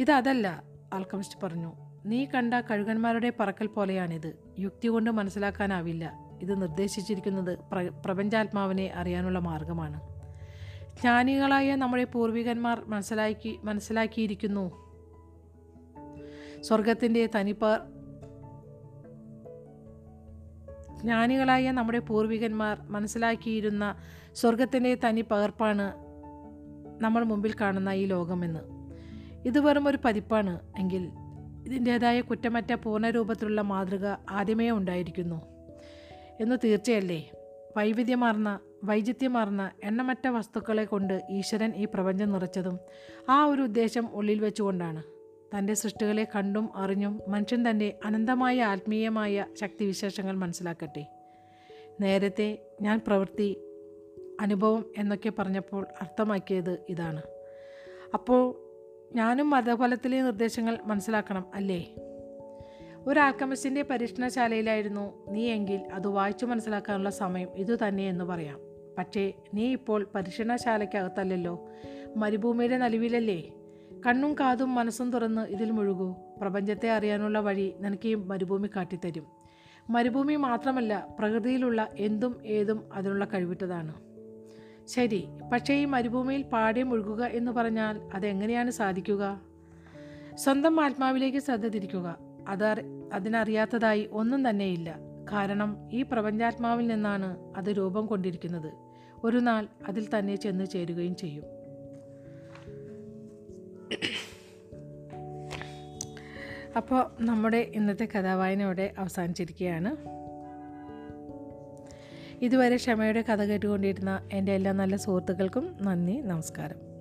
ഇതതല്ല ആൽക്കമിസ്റ്റ് പറഞ്ഞു. നീ കണ്ട കഴുകന്മാരുടെ പറക്കൽ പോലെയാണിത്. യുക്തി കൊണ്ട് മനസ്സിലാക്കാനാവില്ല. ഇത് നിർദ്ദേശിച്ചിരിക്കുന്നത് പ്ര പ്രപഞ്ചാത്മാവിനെ അറിയാനുള്ള മാർഗമാണ്. ജ്ഞാനികളായ നമ്മുടെ പൂർവികന്മാർ മനസ്സിലാക്കി മനസ്സിലാക്കിയിരിക്കുന്നു. സ്വർഗത്തിന്റെ തനിപ്പ ജ്ഞാനികളായ നമ്മുടെ പൂർവികന്മാർ മനസ്സിലാക്കിയിരുന്ന സ്വർഗത്തിന്റെ തനി പകർപ്പാണ് നമ്മൾ മുമ്പിൽ കാണുന്ന ഈ ലോകമെന്ന്. ഇത് വെറും ഒരു പതിപ്പാണ്. എങ്കിൽ ഇതിന്റേതായ കുറ്റമറ്റ പൂർണരൂപത്തിലുള്ള മാതൃക ആദ്യമേ ഉണ്ടായിരിക്കുന്നു. എന്ന് തീർച്ചയല്ലേ? വൈവിധ്യമാർന്ന വൈചിത്യമാർന്ന എണ്ണമറ്റ വസ്തുക്കളെ കൊണ്ട് ഈശ്വരൻ ഈ പ്രപഞ്ചം നിറച്ചതും ആ ഒരു ഉദ്ദേശം ഉള്ളിൽ വെച്ചുകൊണ്ടാണ്. തന്റെ സൃഷ്ടികളെ കണ്ടും അറിഞ്ഞും മനുഷ്യൻ തന്റെ അനന്തമായ ആത്മീയമായ ശക്തിവിശേഷങ്ങൾ മനസ്സിലാക്കട്ടെ. നേരത്തെ ഞാൻ പ്രവൃത്തി അനുഭവം എന്നൊക്കെ പറഞ്ഞപ്പോൾ അർത്ഥമാക്കിയത് ഇതാണ്. അപ്പോൾ ഞാനും മതഫലത്തിലെ നിർദ്ദേശങ്ങൾ മനസ്സിലാക്കണം അല്ലേ? ഒരു ആൽക്കമിസ്റ്റിന്റെ പരീക്ഷണശാലയിലായിരുന്നു നീ എങ്കിൽ അത് വായിച്ചു മനസ്സിലാക്കാനുള്ള സമയം ഇതുതന്നെ എന്ന് പറയാം. പക്ഷേ നീ ഇപ്പോൾ പരീക്ഷണശാലയ്ക്കകത്തല്ലല്ലോ. മരുഭൂമിയുടെ നലിവിലല്ലേ കണ്ണും കാതും മനസ്സും തുറന്ന് ഇതിൽ മുഴുകൂ. പ്രപഞ്ചത്തെ അറിയാനുള്ള വഴി നിനക്ക് ഈ മരുഭൂമി കാട്ടിത്തരും. മരുഭൂമി മാത്രമല്ല പ്രകൃതിയിലുള്ള എന്തും ഏതും അതിനുള്ള കഴിവിട്ടതാണ് ശരി പക്ഷേ ഈ മരുഭൂമിയിൽ പാടെ മുഴുകുക എന്ന് പറഞ്ഞാൽ അതെങ്ങനെയാണ് സാധിക്കുക? സ്വന്തം ആത്മാവിലേക്ക് ശ്രദ്ധ തിരിക്കുക. അത് അതിനറിയാത്തതായി ഒന്നും തന്നെയില്ല. കാരണം ഈ പ്രപഞ്ചാത്മാവിൽ നിന്നാണ് അത് രൂപം കൊണ്ടിരിക്കുന്നത്. ഒരു നാൾ അതിൽ തന്നെ ചെന്ന് ചേരുകയും ചെയ്യും. അപ്പോൾ നമ്മുടെ ഇന്നത്തെ കഥാവായന ഇവിടെ അവസാനിച്ചിരിക്കുകയാണ്. ഇതുവരെ ക്ഷമയുടെ കഥ കേട്ടുകൊണ്ടിരുന്ന എന്റെ എല്ലാ നല്ല സുഹൃത്തുക്കൾക്കും നന്ദി നമസ്കാരം.